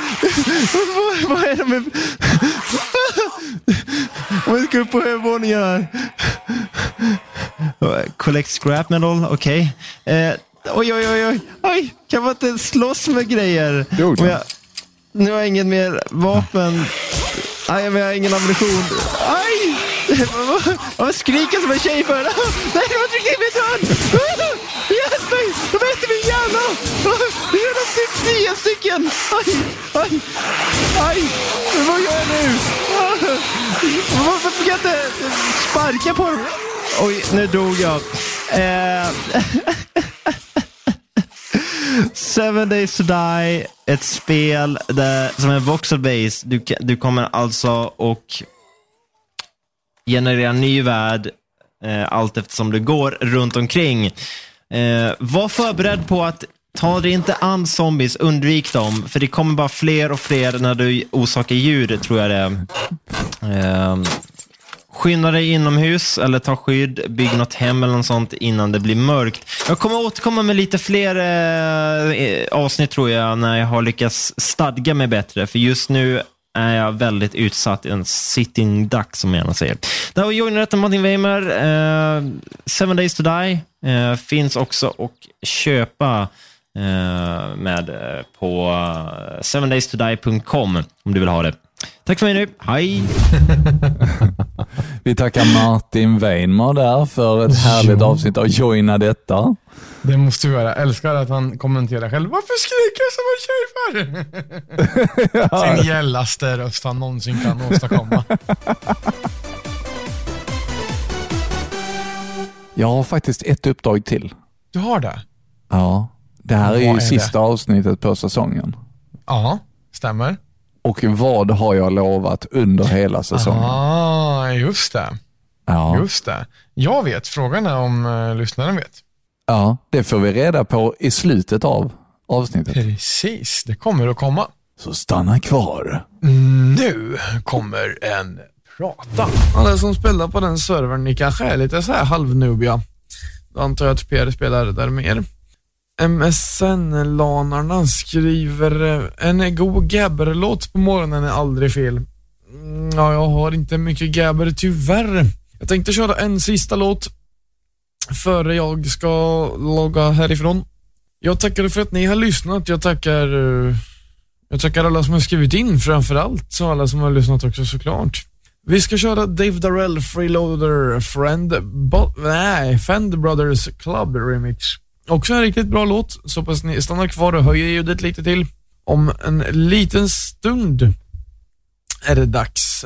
vad, vad är det med... Om jag ska upp på övervåningen här. Collect scrap metal, okej. Eh, oj, oj, oj, oj. Oj, kan man inte slåss med grejer? Jo, jag, nu har jag inget mer vapen. Nej, men jag har ingen ammunition. Aj! Vad skriker som en tjej för? Nej, de har tryckt in mig i dörren! Hjälp mig! De äter min hjärna! Det är stycken! Aj, aj, aj! Vad gör jag nu? Varför fick jag inte sparka på dem? Oj, nu dog jag. Eh, Seven Days to Die, ett spel där, som är voxel base. Du, du kommer alltså och generera en ny värld eh, allt eftersom du går runt omkring. Eh, var förberedd på att ta dig inte an zombies, undvik dem, för det kommer bara fler och fler när du orsakar ljud, tror jag det är. Ehm, skynda dig inomhus eller ta skydd, bygg något hem eller något sånt innan det blir mörkt. Jag kommer återkomma med lite fler eh, eh avsnitt tror jag när jag har lyckats stadga mig bättre. För just nu är jag väldigt utsatt i en sitting duck som jag gärna säger. Det här var Joinerätten Martin Weimer. Eh, Seven Days to Die eh, finns också att köpa med eh, på eh, sevendaystoDie.com om du vill ha det. Tack för mig nu. Hej! Vi tackar Martin Weinmar där för ett härligt avsnitt av Joina detta. Det måste du göra. Jag älskar att han kommenterar själv. Varför skriker jag som en tjej för? Sin gällaste röst han någonsin kan åstadkomma. Jag har faktiskt ett uppdrag till. Du har det? Ja, det här är ju är det? sista avsnittet på säsongen. Ja, stämmer. Och vad har jag lovat under hela säsongen? Ah, just det. Ja. Just det. Jag vet. Frågan är om uh, lyssnaren vet. ja, det får vi reda på i slutet av avsnittet. Precis, det kommer att komma. Så stanna kvar. Nu kommer en prata. Alla som spelar på den servern, ni kanske är lite så här halvnubiga. Då antar jag att PR spelar där mer. MSN-lanarna skriver eh, en god gabber-låt på morgonen är aldrig fel. Mm, ja, jag har inte mycket gabber tyvärr. Jag tänkte köra en sista låt före jag ska logga härifrån. Jag tackar för att ni har lyssnat. Jag tackar eh, jag tackar alla som har skrivit in framförallt, och alla som har lyssnat också såklart. Vi ska köra Dave Darrell Freeloader Friend, Bo- nej, Fend Brothers Club Remix. Också en riktigt bra låt, så pass ni stannar kvar och höjer ljudet lite till. Om en liten stund är det dags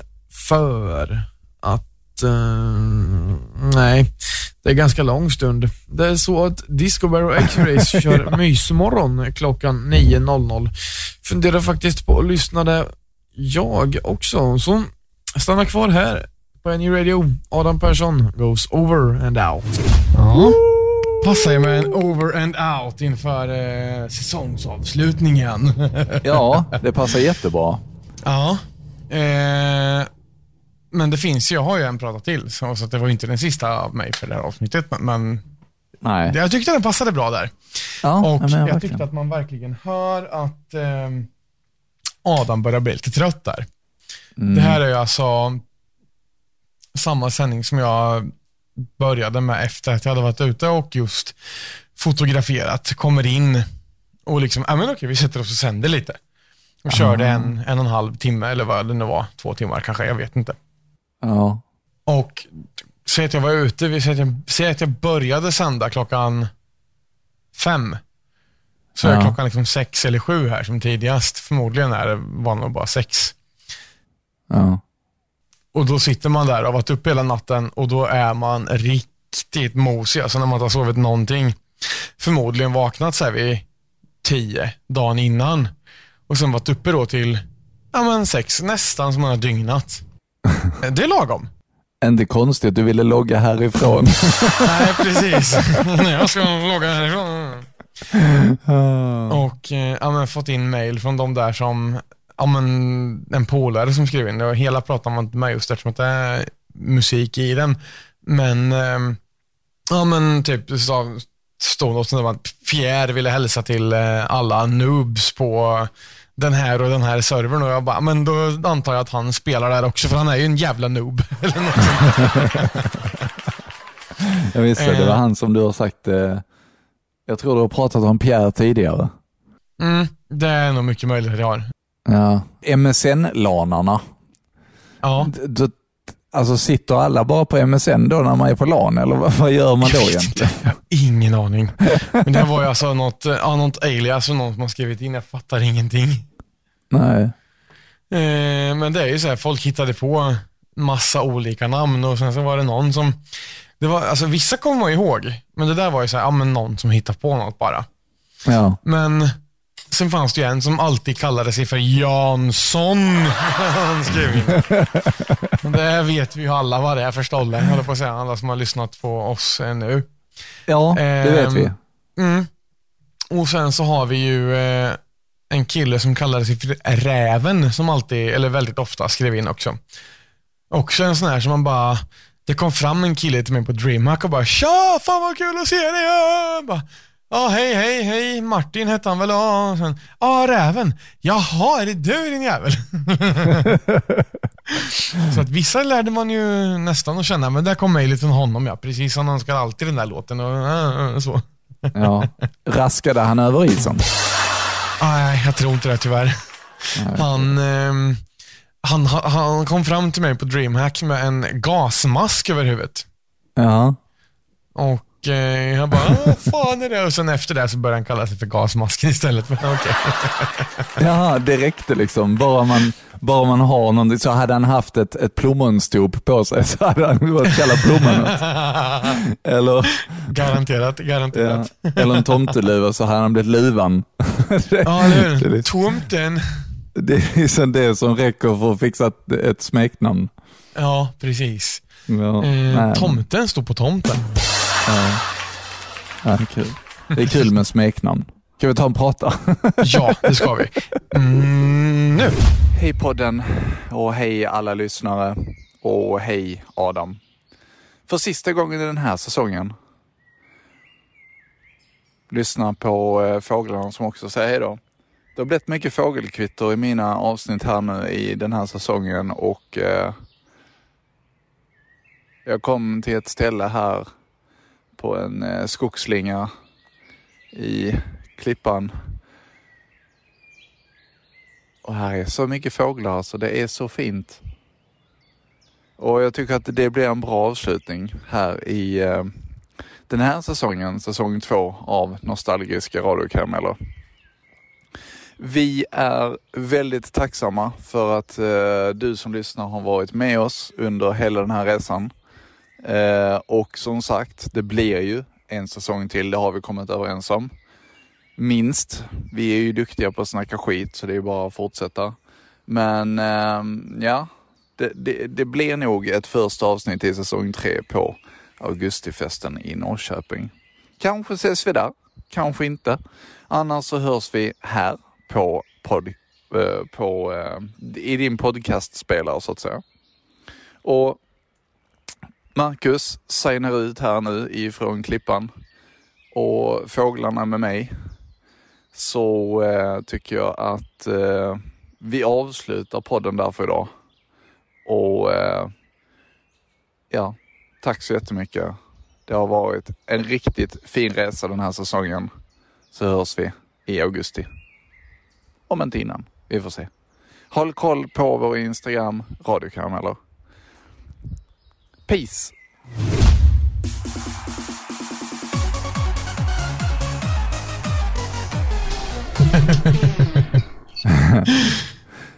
för att... eh, nej, det är ganska lång stund. Det är så att Disco Bear och X-Rays kör mysmorgon klockan 9.00. Funderar faktiskt på att lyssna där jag också. Så stanna kvar här på NU Radio. Adam Persson goes over and out. Ja. Passar ju med en over and out inför eh, säsongsavslutningen. Ja, det passar jättebra. ja. Eh, men det finns ju, jag har ju en prata till, så, så att det var ju inte den sista av mig för det här avsnittet. Men, men Nej. jag tyckte den passade bra där. Ja, Och jag verkligen. tyckte att man verkligen hör att eh, Adam börjar bli lite trött där. Mm. Det här är ju alltså samma sändning som jag började med efter att jag hade varit ute och just fotograferat. Kommer in och liksom, ja men okej, vi sätter oss och sänder lite. Och körde en, en och en halv timme eller vad det nu var, två timmar kanske, jag vet inte. Ja. Och säg att jag var ute, vi säger att jag, säg att jag började sända klockan fem. Så är Ja. klockan liksom sex eller sju här som tidigast. Förmodligen är det, var nog bara sex. Ja. Och då sitter man där och har varit uppe hela natten och då är man riktigt mosig. Alltså när man inte har sovit någonting. Förmodligen vaknat så här vid tio dagen innan. Och sen varit uppe då till ja, men sex, nästan som man har dygnat. Det är lagom. Inte konstigt att du ville logga härifrån. Nej, precis. jag ska logga härifrån. Och eh, ja, men, fått in mail från de där som, ja, men, en polare som skrev in. Det var hela pratan var inte med just eftersom att det är musik i den. Men, ehm, ja men typ, sa- stod något att Pierre ville hälsa till eh, alla noobs på den här och den här servern och jag bara, men då antar jag att han spelar där också för han är ju en jävla noob. Eller. Jag visste, det var han som du har sagt. Eh, jag tror du har pratat om Pierre tidigare. mm, det är nog mycket möjligt att jag har. Ja. MSN-lanarna. Ja. D- d- Alltså sitter alla bara på MSN då när man är på LAN eller vad, vad gör man då Jag vet egentligen? inte. Jag har ingen aning. Men det var ju alltså något, ja, något alias som någon som har skrivit in. Jag fattar ingenting. Nej. Eh, men det är ju så här, folk hittade på massa olika namn och sen så var det någon som, det var, alltså vissa kommer man ihåg, men det där var ju så här, ja men någon som hittade på något bara. Ja. Men sen fanns det ju en som alltid kallade sig för Jansson. Han skrev Det vet vi ju alla vad det är för stolle, håller på att säga, alla som har lyssnat på oss eh, nu. ja, det vet Ehm, vi. Mm. Och sen så har vi ju eh, en kille som kallade sig för Räven, som alltid, eller väldigt ofta skrev in också. Också en sån här som man bara, det kom fram en kille till mig på DreamHack och bara Tja, fan vad kul att se dig! Bara, Ja, hej, hej, hej, Martin hette han väl? Ja, sen, ja, Räven. Jaha, är det du din jävel? så att vissa lärde man ju nästan att känna, men där kom mejlet från honom ja, precis han önskar alltid den där låten och äh, äh, så. Ja. Raskade han över isen? Nej, jag tror inte det tyvärr. Han, han, han- han kom fram till mig på DreamHack med en gasmask över huvudet. Ja. Och eh, jag bara, vad fan är det? Och sen efter det så började han kalla sig för gasmasken istället. Men okej. Jaha, det räckte liksom. Bara man, bara man har någonting, så hade han haft ett, ett plommonstop på sig så hade han varit kallad plommonet. Eller, Garanterat, ja, garanterat. eller en tomteluva så hade han blivit luvan. det, Ja, eller hur? Tomten. det är liksom det som räcker för att fixa ett, ett smeknamn. Ja, precis. Ja, Eh, tomten står på tomten. Ja. Ja, det är kul. Det är kul med smeknamn. Kan vi ta en prata? Ja, det ska vi. Mm, nu. Hej podden och hej alla lyssnare och hej Adam. För sista gången i den här säsongen. Lyssna på eh, fåglarna som också säger hej då. Det har blivit mycket fågelkvitter i mina avsnitt här nu i den här säsongen och eh, jag kom till ett ställe här på en eh, skogsslinga i Klippan och här är så mycket fåglar så det är så fint. Och jag tycker att det blir en bra avslutning här i eh, den här säsongen, säsong två av Nostalgiska radiokarameller. Vi är väldigt tacksamma för att eh, du som lyssnar har varit med oss under hela den här resan. Eh, och som sagt, det blir ju en säsong till, det har vi kommit överens om minst. Vi är ju duktiga på att snacka skit så det är bara att fortsätta. Men ehm, ja, det, det, det blir nog ett första avsnitt i säsong tre på augustifesten i Norrköping. Kanske ses vi där, kanske inte. Annars så hörs vi här på, podd, eh, på eh, i din podcastspelare så att säga. Och Marcus signar ut här nu ifrån Klippan och fåglarna med mig så eh, tycker jag att eh, vi avslutar podden där för idag. Och eh, ja, tack så jättemycket. Det har varit en riktigt fin resa den här säsongen. Så hörs vi i augusti. Om inte innan. Vi får se. Håll koll på vår Instagram, radiokarameller. Peace!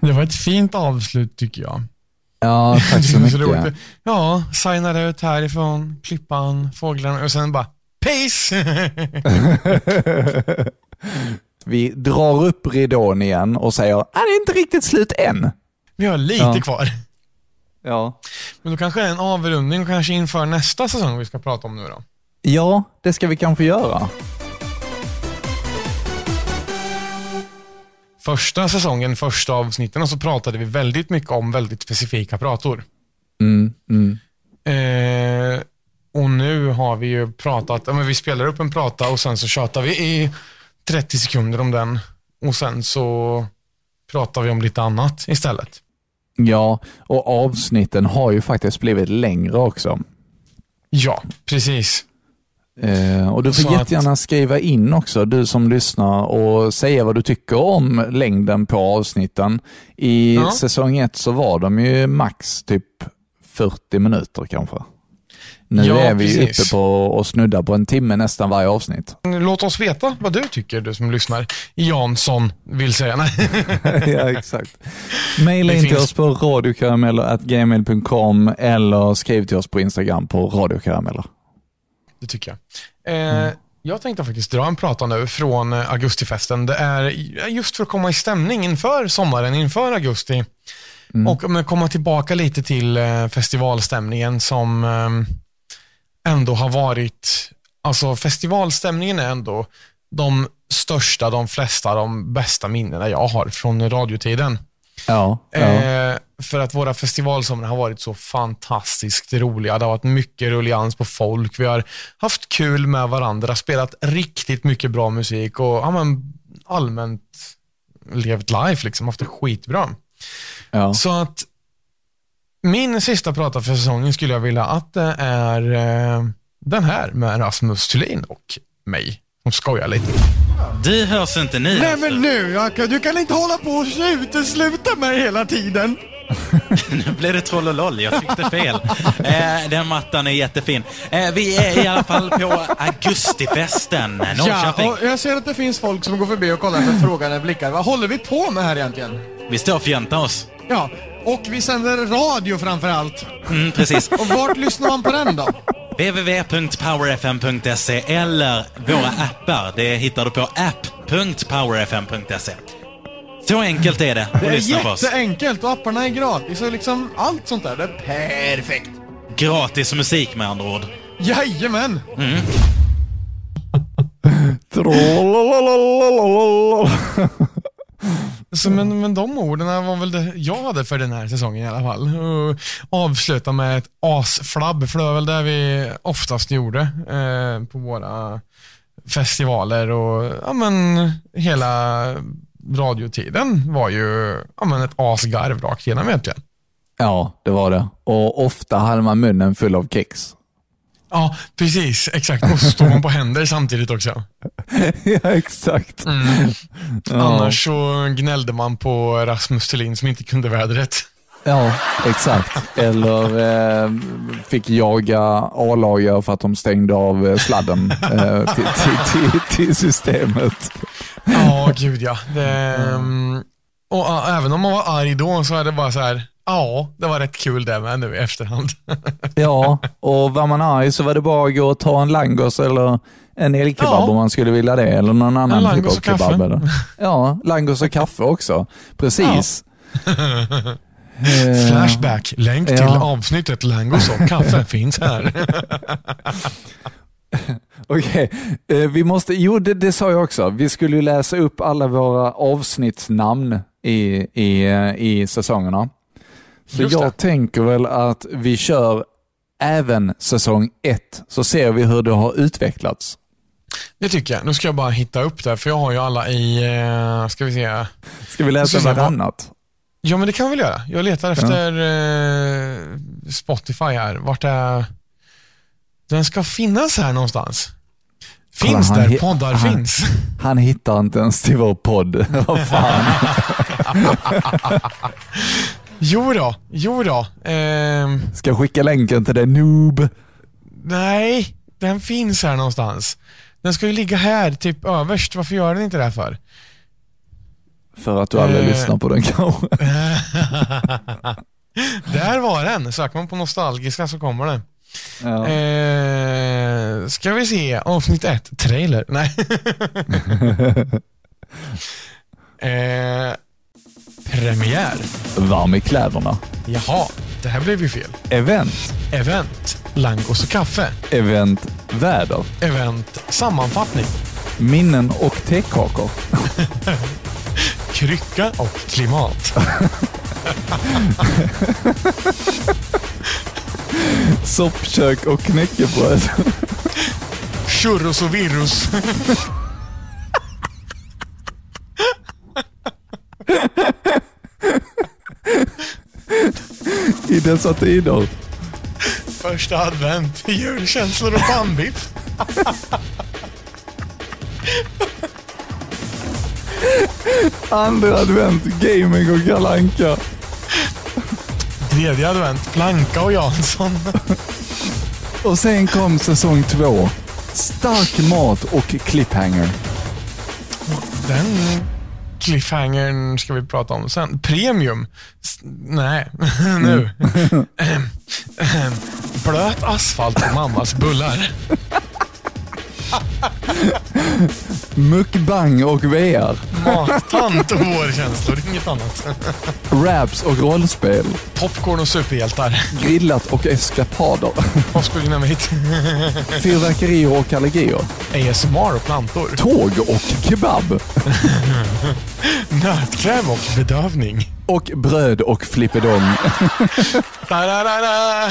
Det var ett fint avslut tycker jag. Ja, tack så är så mycket. roligt. Ja, signar ut härifrån, klippan, fåglarna och sen bara Peace! Vi drar upp ridån igen och säger att det är inte riktigt slut än. Vi har lite Ja. kvar. Ja. Men då kanske det är en avrundning och kanske inför nästa säsong vi ska prata om nu då. Ja, det ska vi kanske göra. Första säsongen, första avsnitten, så pratade vi väldigt mycket om väldigt specifika prator. Mm, mm. Eh, och nu har vi ju pratat, ja, men vi spelar upp en prata och sen så tjatar vi i 30 sekunder om den. Och sen så pratar vi om lite annat istället. Ja, och avsnitten har ju faktiskt blivit längre också. Ja, precis. Eh, och du får Så att- jättegärna skriva in också, du som lyssnar, och säga vad du tycker om längden på avsnitten. I Ja. säsong ett så var de ju max typ 40 minuter kanske. Nu Ja, är vi precis. uppe på och snuddar på en timme nästan varje avsnitt. Låt oss veta vad du tycker, du som lyssnar. Jansson vill säga. Ja, exakt. Maila in till finns- oss på radiokarameller.gmail.com eller skriv till oss på Instagram på radiokarameller. Det tycker jag. Eh, Jag tänkte faktiskt dra en prata nu från eh, augustifesten. Det är just för att komma i stämning inför sommaren, inför augusti. Och men, komma tillbaka lite till eh, festivalstämningen som eh, ändå har varit, alltså festivalstämningen är ändå de största, de flesta, de bästa minnena jag har från radiotiden. Ja, ja. Eh, för att våra festivalsomrar har varit så fantastiskt roliga. Det har varit mycket rullians på folk. Vi har haft kul med varandra, spelat riktigt mycket bra musik och ja, men, allmänt levt life, liksom, haft det skitbra. ja. Så att min sista prata för säsongen skulle jag vilja att det är eh, den här med Rasmus Thulin och mig som skojar lite. Det hörs inte ni. Nej men nu Jacka, du kan inte hålla på och utesluta mig hela tiden. nu blev det troll och loll, jag tyckte fel. Eh, den mattan är jättefin. Eh, vi är i alla fall på Augustifesten, Ja, Norrköping. och jag ser att det finns folk som går förbi och kollar med frågande blickar. Vad håller vi på med här egentligen? Vi står och fjäntar oss. Ja, och vi sänder radio framför allt. Mm, precis. Och vart lyssnar man på den då? www.powerfm.se eller våra appar. Det hittar du på app.powerfm.se. Så enkelt är det att Det är lyssna på oss. jätteenkelt och apparna är gratis och liksom allt sånt där. Det är perfekt. Gratis musik med andra ord. Jajamän! Mm. Så, men, men de orden var väl det jag hade för den här säsongen i alla fall. Och avsluta med ett asflabb, för det var väl det vi oftast gjorde eh, på våra festivaler och ja, men, hela radiotiden var ju ja, men, ett asgarv rakt igenom egentligen. Ja, det var det. Och ofta hade man munnen full av kex. Ja, precis. Exakt. Och så står man på händer samtidigt också. ja, exakt. Mm. Ja. Annars så gnällde man på Rasmus Thulin som inte kunde vädret. Ja, exakt. Eller eh, fick jaga A-lagare för att de stängde av eh, sladden eh, till, till, till, till systemet. Ja, gud ja. Det, mm, och även om man var arg då så är det bara så här, ja, det var rätt kul det med nu i efterhand. Ja, och var man arg så var det bara att gå och ta en langos eller en elkebab Ja. om man skulle vilja det. Eller någon annan typ langos av och kaffe. kebab. Eller. Ja, langos och kaffe också. Precis. Eh, Flashback, länk till Ja. avsnittet Langos och kaffe finns här. Okej, eh, vi måste, jo det, det sa jag också. Vi skulle ju läsa upp alla våra avsnittsnamn i, i, eh, i säsongerna. Så Just jag det. tänker väl att vi kör även säsong ett, så ser vi hur det har utvecklats. Det tycker jag. Nu ska jag bara hitta upp det, för jag har ju alla i, eh, ska vi se. Ska vi läsa varannat? Ja, men det kan vi väl göra. Jag letar efter eh, Spotify här. Vart är... Den ska finnas här någonstans. Kolla, Finns han där poddar han- finns. Han hittar inte ens till vår podd. Vad fan. Jo då, jo då. Ehm, Ska jag skicka länken till det noob? nej, den finns här någonstans. Den ska ju ligga här, typ överst. Varför gör den inte det här för? För att du aldrig Eh. lyssnar på den kanske. Där var den. Söker man på nostalgiska så kommer den. Ja. Eh, ska vi se, avsnitt ett, trailer. Nej. eh, premiär. Varm i kläderna. Jaha, det här blev ju fel. Event. Event, langos och kaffe. Event väder. Event, sammanfattning. Minnen och tekakor. Krycka och klimat. Soppkök och knäckebröd. Churros och virus. I dessa tider. Första advent, julkänslor och pannbiff. Andra advent, gaming och kalanka. Tredje advent, Planka och Jansson. Och sen kom säsong två. Stark mat och cliffhanger. Den cliffhangern ska vi prata om sen. Premium? S- nej, nu. Ehm, ehm, Blöt asfalt och mammas bullar. Mukbang och VR. Mattant och vårkänslor, inget annat. Raps och rollspel. Popcorn och superhjältar. Grillat och eskapader. Påskdynamit. Fyrverkerier och allergier. ASMR och plantor. Tåg och kebab. Nötkräm och bedövning. Och bröd och. Da-da-da-da.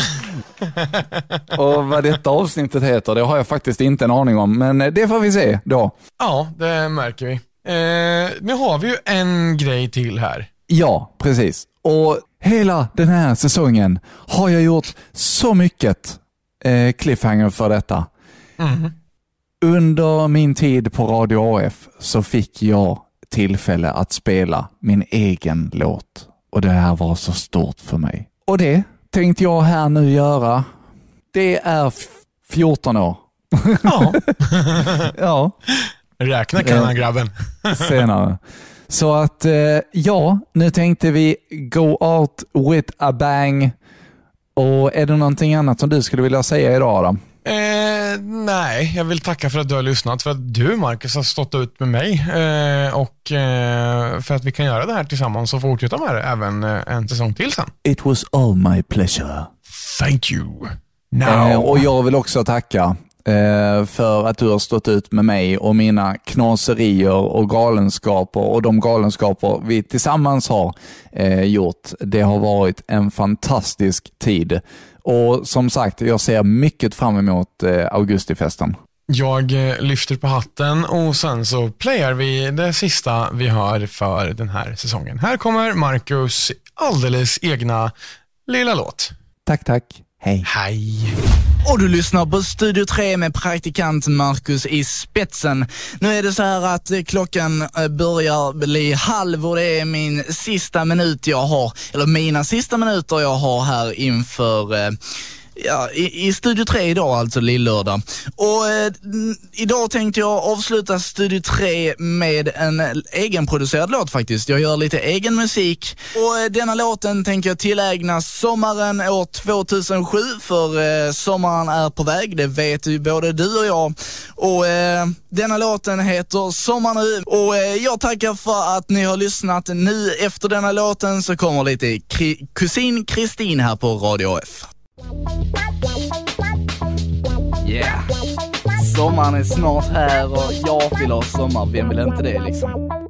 Och vad detta avsnittet heter, det har jag faktiskt inte en aning om, men det får vi se då. Ja, det märker vi. Eh, nu har vi ju en grej till här. Ja, precis. Och hela den här säsongen har jag gjort så mycket eh, cliffhanger för detta. Mhm. Under min tid på Radio AF så fick jag tillfälle att spela min egen låt och det här var så stort för mig. Och det tänkte jag här nu göra. Det är f- 14 år. Ja, Ja, räkna kan här grabben. senare. Så att, eh, ja, nu tänkte vi go out with a bang. Och är det någonting annat som du skulle vilja säga idag Adam? Eh, nej, jag vill tacka för att du har lyssnat, för att du Marcus har stått ut med mig eh, och eh, för att vi kan göra det här tillsammans och fortsätta med det även eh, en säsong till sen. It was all my pleasure. Thank you. Now. Eh, och jag vill också tacka eh, för att du har stått ut med mig och mina knaserier och galenskaper och de galenskaper vi tillsammans har eh, gjort. Det har varit en fantastisk tid. Och som sagt, jag ser mycket fram emot eh, augustifesten. Jag eh, lyfter på hatten och sen så playar vi det sista vi hör för den här säsongen. Här kommer Marcus alldeles egna lilla låt. Tack, tack. Hej. Hej. Och du lyssnar på Studio 3 med praktikant Marcus i spetsen. Nu är det så här att eh, klockan eh, börjar bli halv och det är min sista minut jag har, eller mina sista minuter jag har här inför eh, Ja, i, i Studio 3 idag alltså, lillördag. Och eh, idag tänkte jag avsluta Studio 3 med en egenproducerad låt faktiskt. Jag gör lite egen musik och eh, denna låten tänker jag tillägna sommaren år 2007 för eh, sommaren är på väg, det vet ju både du och jag. Och eh, denna låten heter Sommar nu och eh, jag tackar för att ni har lyssnat. Nu efter denna låten så kommer lite Kri- kusin Kristin här på Radio F. Yeah. Sommaren är snart här och jag vill ha sommar, vem vill inte det liksom?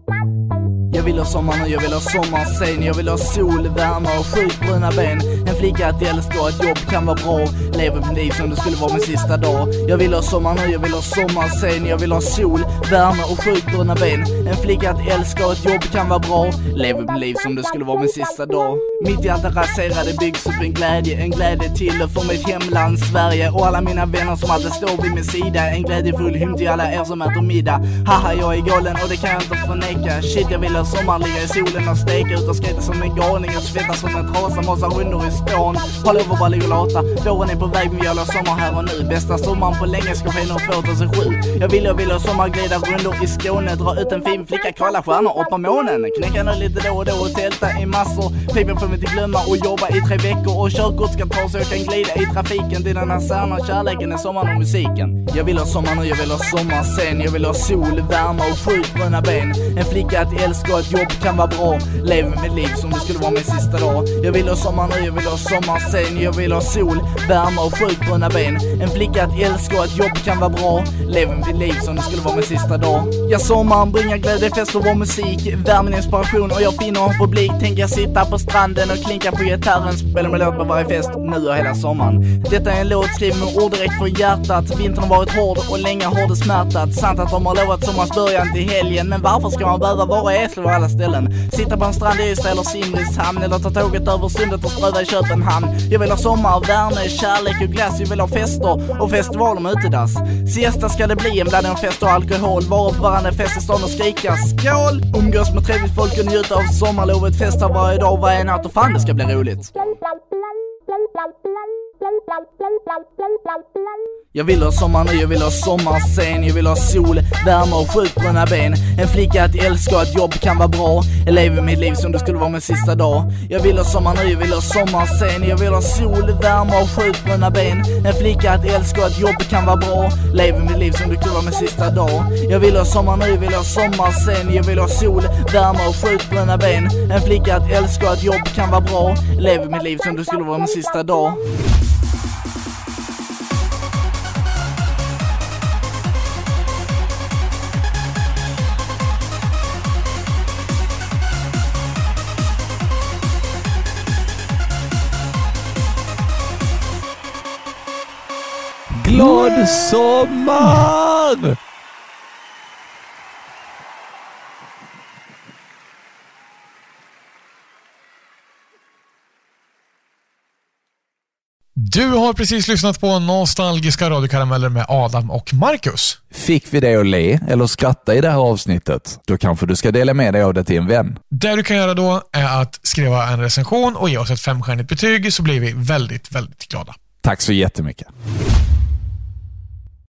Jag vill ha sommar nu, jag vill ha sommar sen. Jag vill ha sol, värme och sjukt bruna ben. En flicka att älska och ett jobb kan vara bra. Lever mitt liv som det skulle vara min sista dag. Jag vill ha sommar nu, jag vill ha sommar sen. Jag vill ha sol, värme och sjukt bruna ben. En flicka att älska och ett jobb kan vara bra. Lever mitt liv som det skulle vara min sista dag. Mitt i allt det raserade byggs upp en glädje. En glädje till och från mitt hemland Sverige. Och alla mina vänner som alltid står vid min sida. En glädjefull hymn till alla er som äter middag. Haha, jag är galen och det kan jag inte förneka. Shit, jag vill ha sommar, ligga i solen och steka ut och skejta som en galning och svettas som en trasa, massa rundor i spån. Har lov att bara ligga och lata. Våren är på väg men jag vill ha sommar här och nu. Bästa sommaren på länge ska ske nu 2007. Jag vill, jag vill ha sommar, glida rundor i Skåne, dra ut en fin flicka, kolla stjärnor upp på månen. Knäcka nu lite då och då och tälta i massor. Pipen får vi inte glömma och jobba i tre veckor och körkort ska ta så jag kan glida i trafiken till den här kärleken är sommaren och musiken. Jag vill ha sommar nu, jag vill ha sommar sen. Jag vill ha sol, värme och sjukt bruna ben. En flicka att älska och ett jobb kan vara bra. Lever mitt liv som det skulle vara min sista dag. Jag vill ha sommar nu, jag vill ha sommar sen. Jag vill ha sol, värme och sjukt bruna ben. En flicka att älska och ett jobb kan vara bra. Lever mitt liv som det skulle vara min sista dag. Ja, sommaren bringar glädje, fest och vår musik. Värmen, inspiration och jag finner en publik. Tänker jag sitta på stranden och klinka på gitarren. Spela med låt på varje fest, nu och hela sommaren. Detta är en låt skriven med ord direkt från hjärtat. Vintern har varit hård och länge har det smärtat. Sant att de har lovat sommarens början till helgen. Men varför ska man behöva vara äsel alla ställen? Sitta på en strand i Ystad eller Simrishamn. Eller ta tåget över sundet och ströva i Köpenhamn. Jag vill ha sommar, värme, kärlek och glass. Jag vill ha fester och festivaler med utedass. Siesta ska det bli, en blandning av fest och alkohol. Vara på varandra fest i stan och skrika skål! Umgås med trevligt folk och njuta av sommarlovet. Festa varje dag, varje natt och fan det ska bli roligt. Jag vill ha sommar nu, jag vill ha sommar sen Jag vill ha sol, värme och sjukt bruna ben. En flicka att älska och ett jobb kan vara bra. Jag lever mitt liv som det skulle vara min sista dag. Jag vill ha sommar nu, jag vill ha sommar sen Jag vill ha sol, värme och sjukt bruna ben. En flicka att älska och ett jobb kan vara bra. Lever mitt liv som det skulle vara min sista dag. Jag vill ha sommar nu, jag vill ha sommar sen Jag vill ha sol, värme och sjukt bruna ben. En flicka att älska och ett jobb kan vara bra. Jag Lever mitt liv som det skulle vara min sista dag. Glad sommar! Du har precis lyssnat på Nostalgiska radiokarameller med Adam och Marcus. Fick vi dig att le eller skratta i det här avsnittet? Då kanske du ska dela med dig av det till en vän. Det du kan göra då är att skriva en recension och ge oss ett femstjärnigt betyg så blir vi väldigt, väldigt glada. Tack så jättemycket.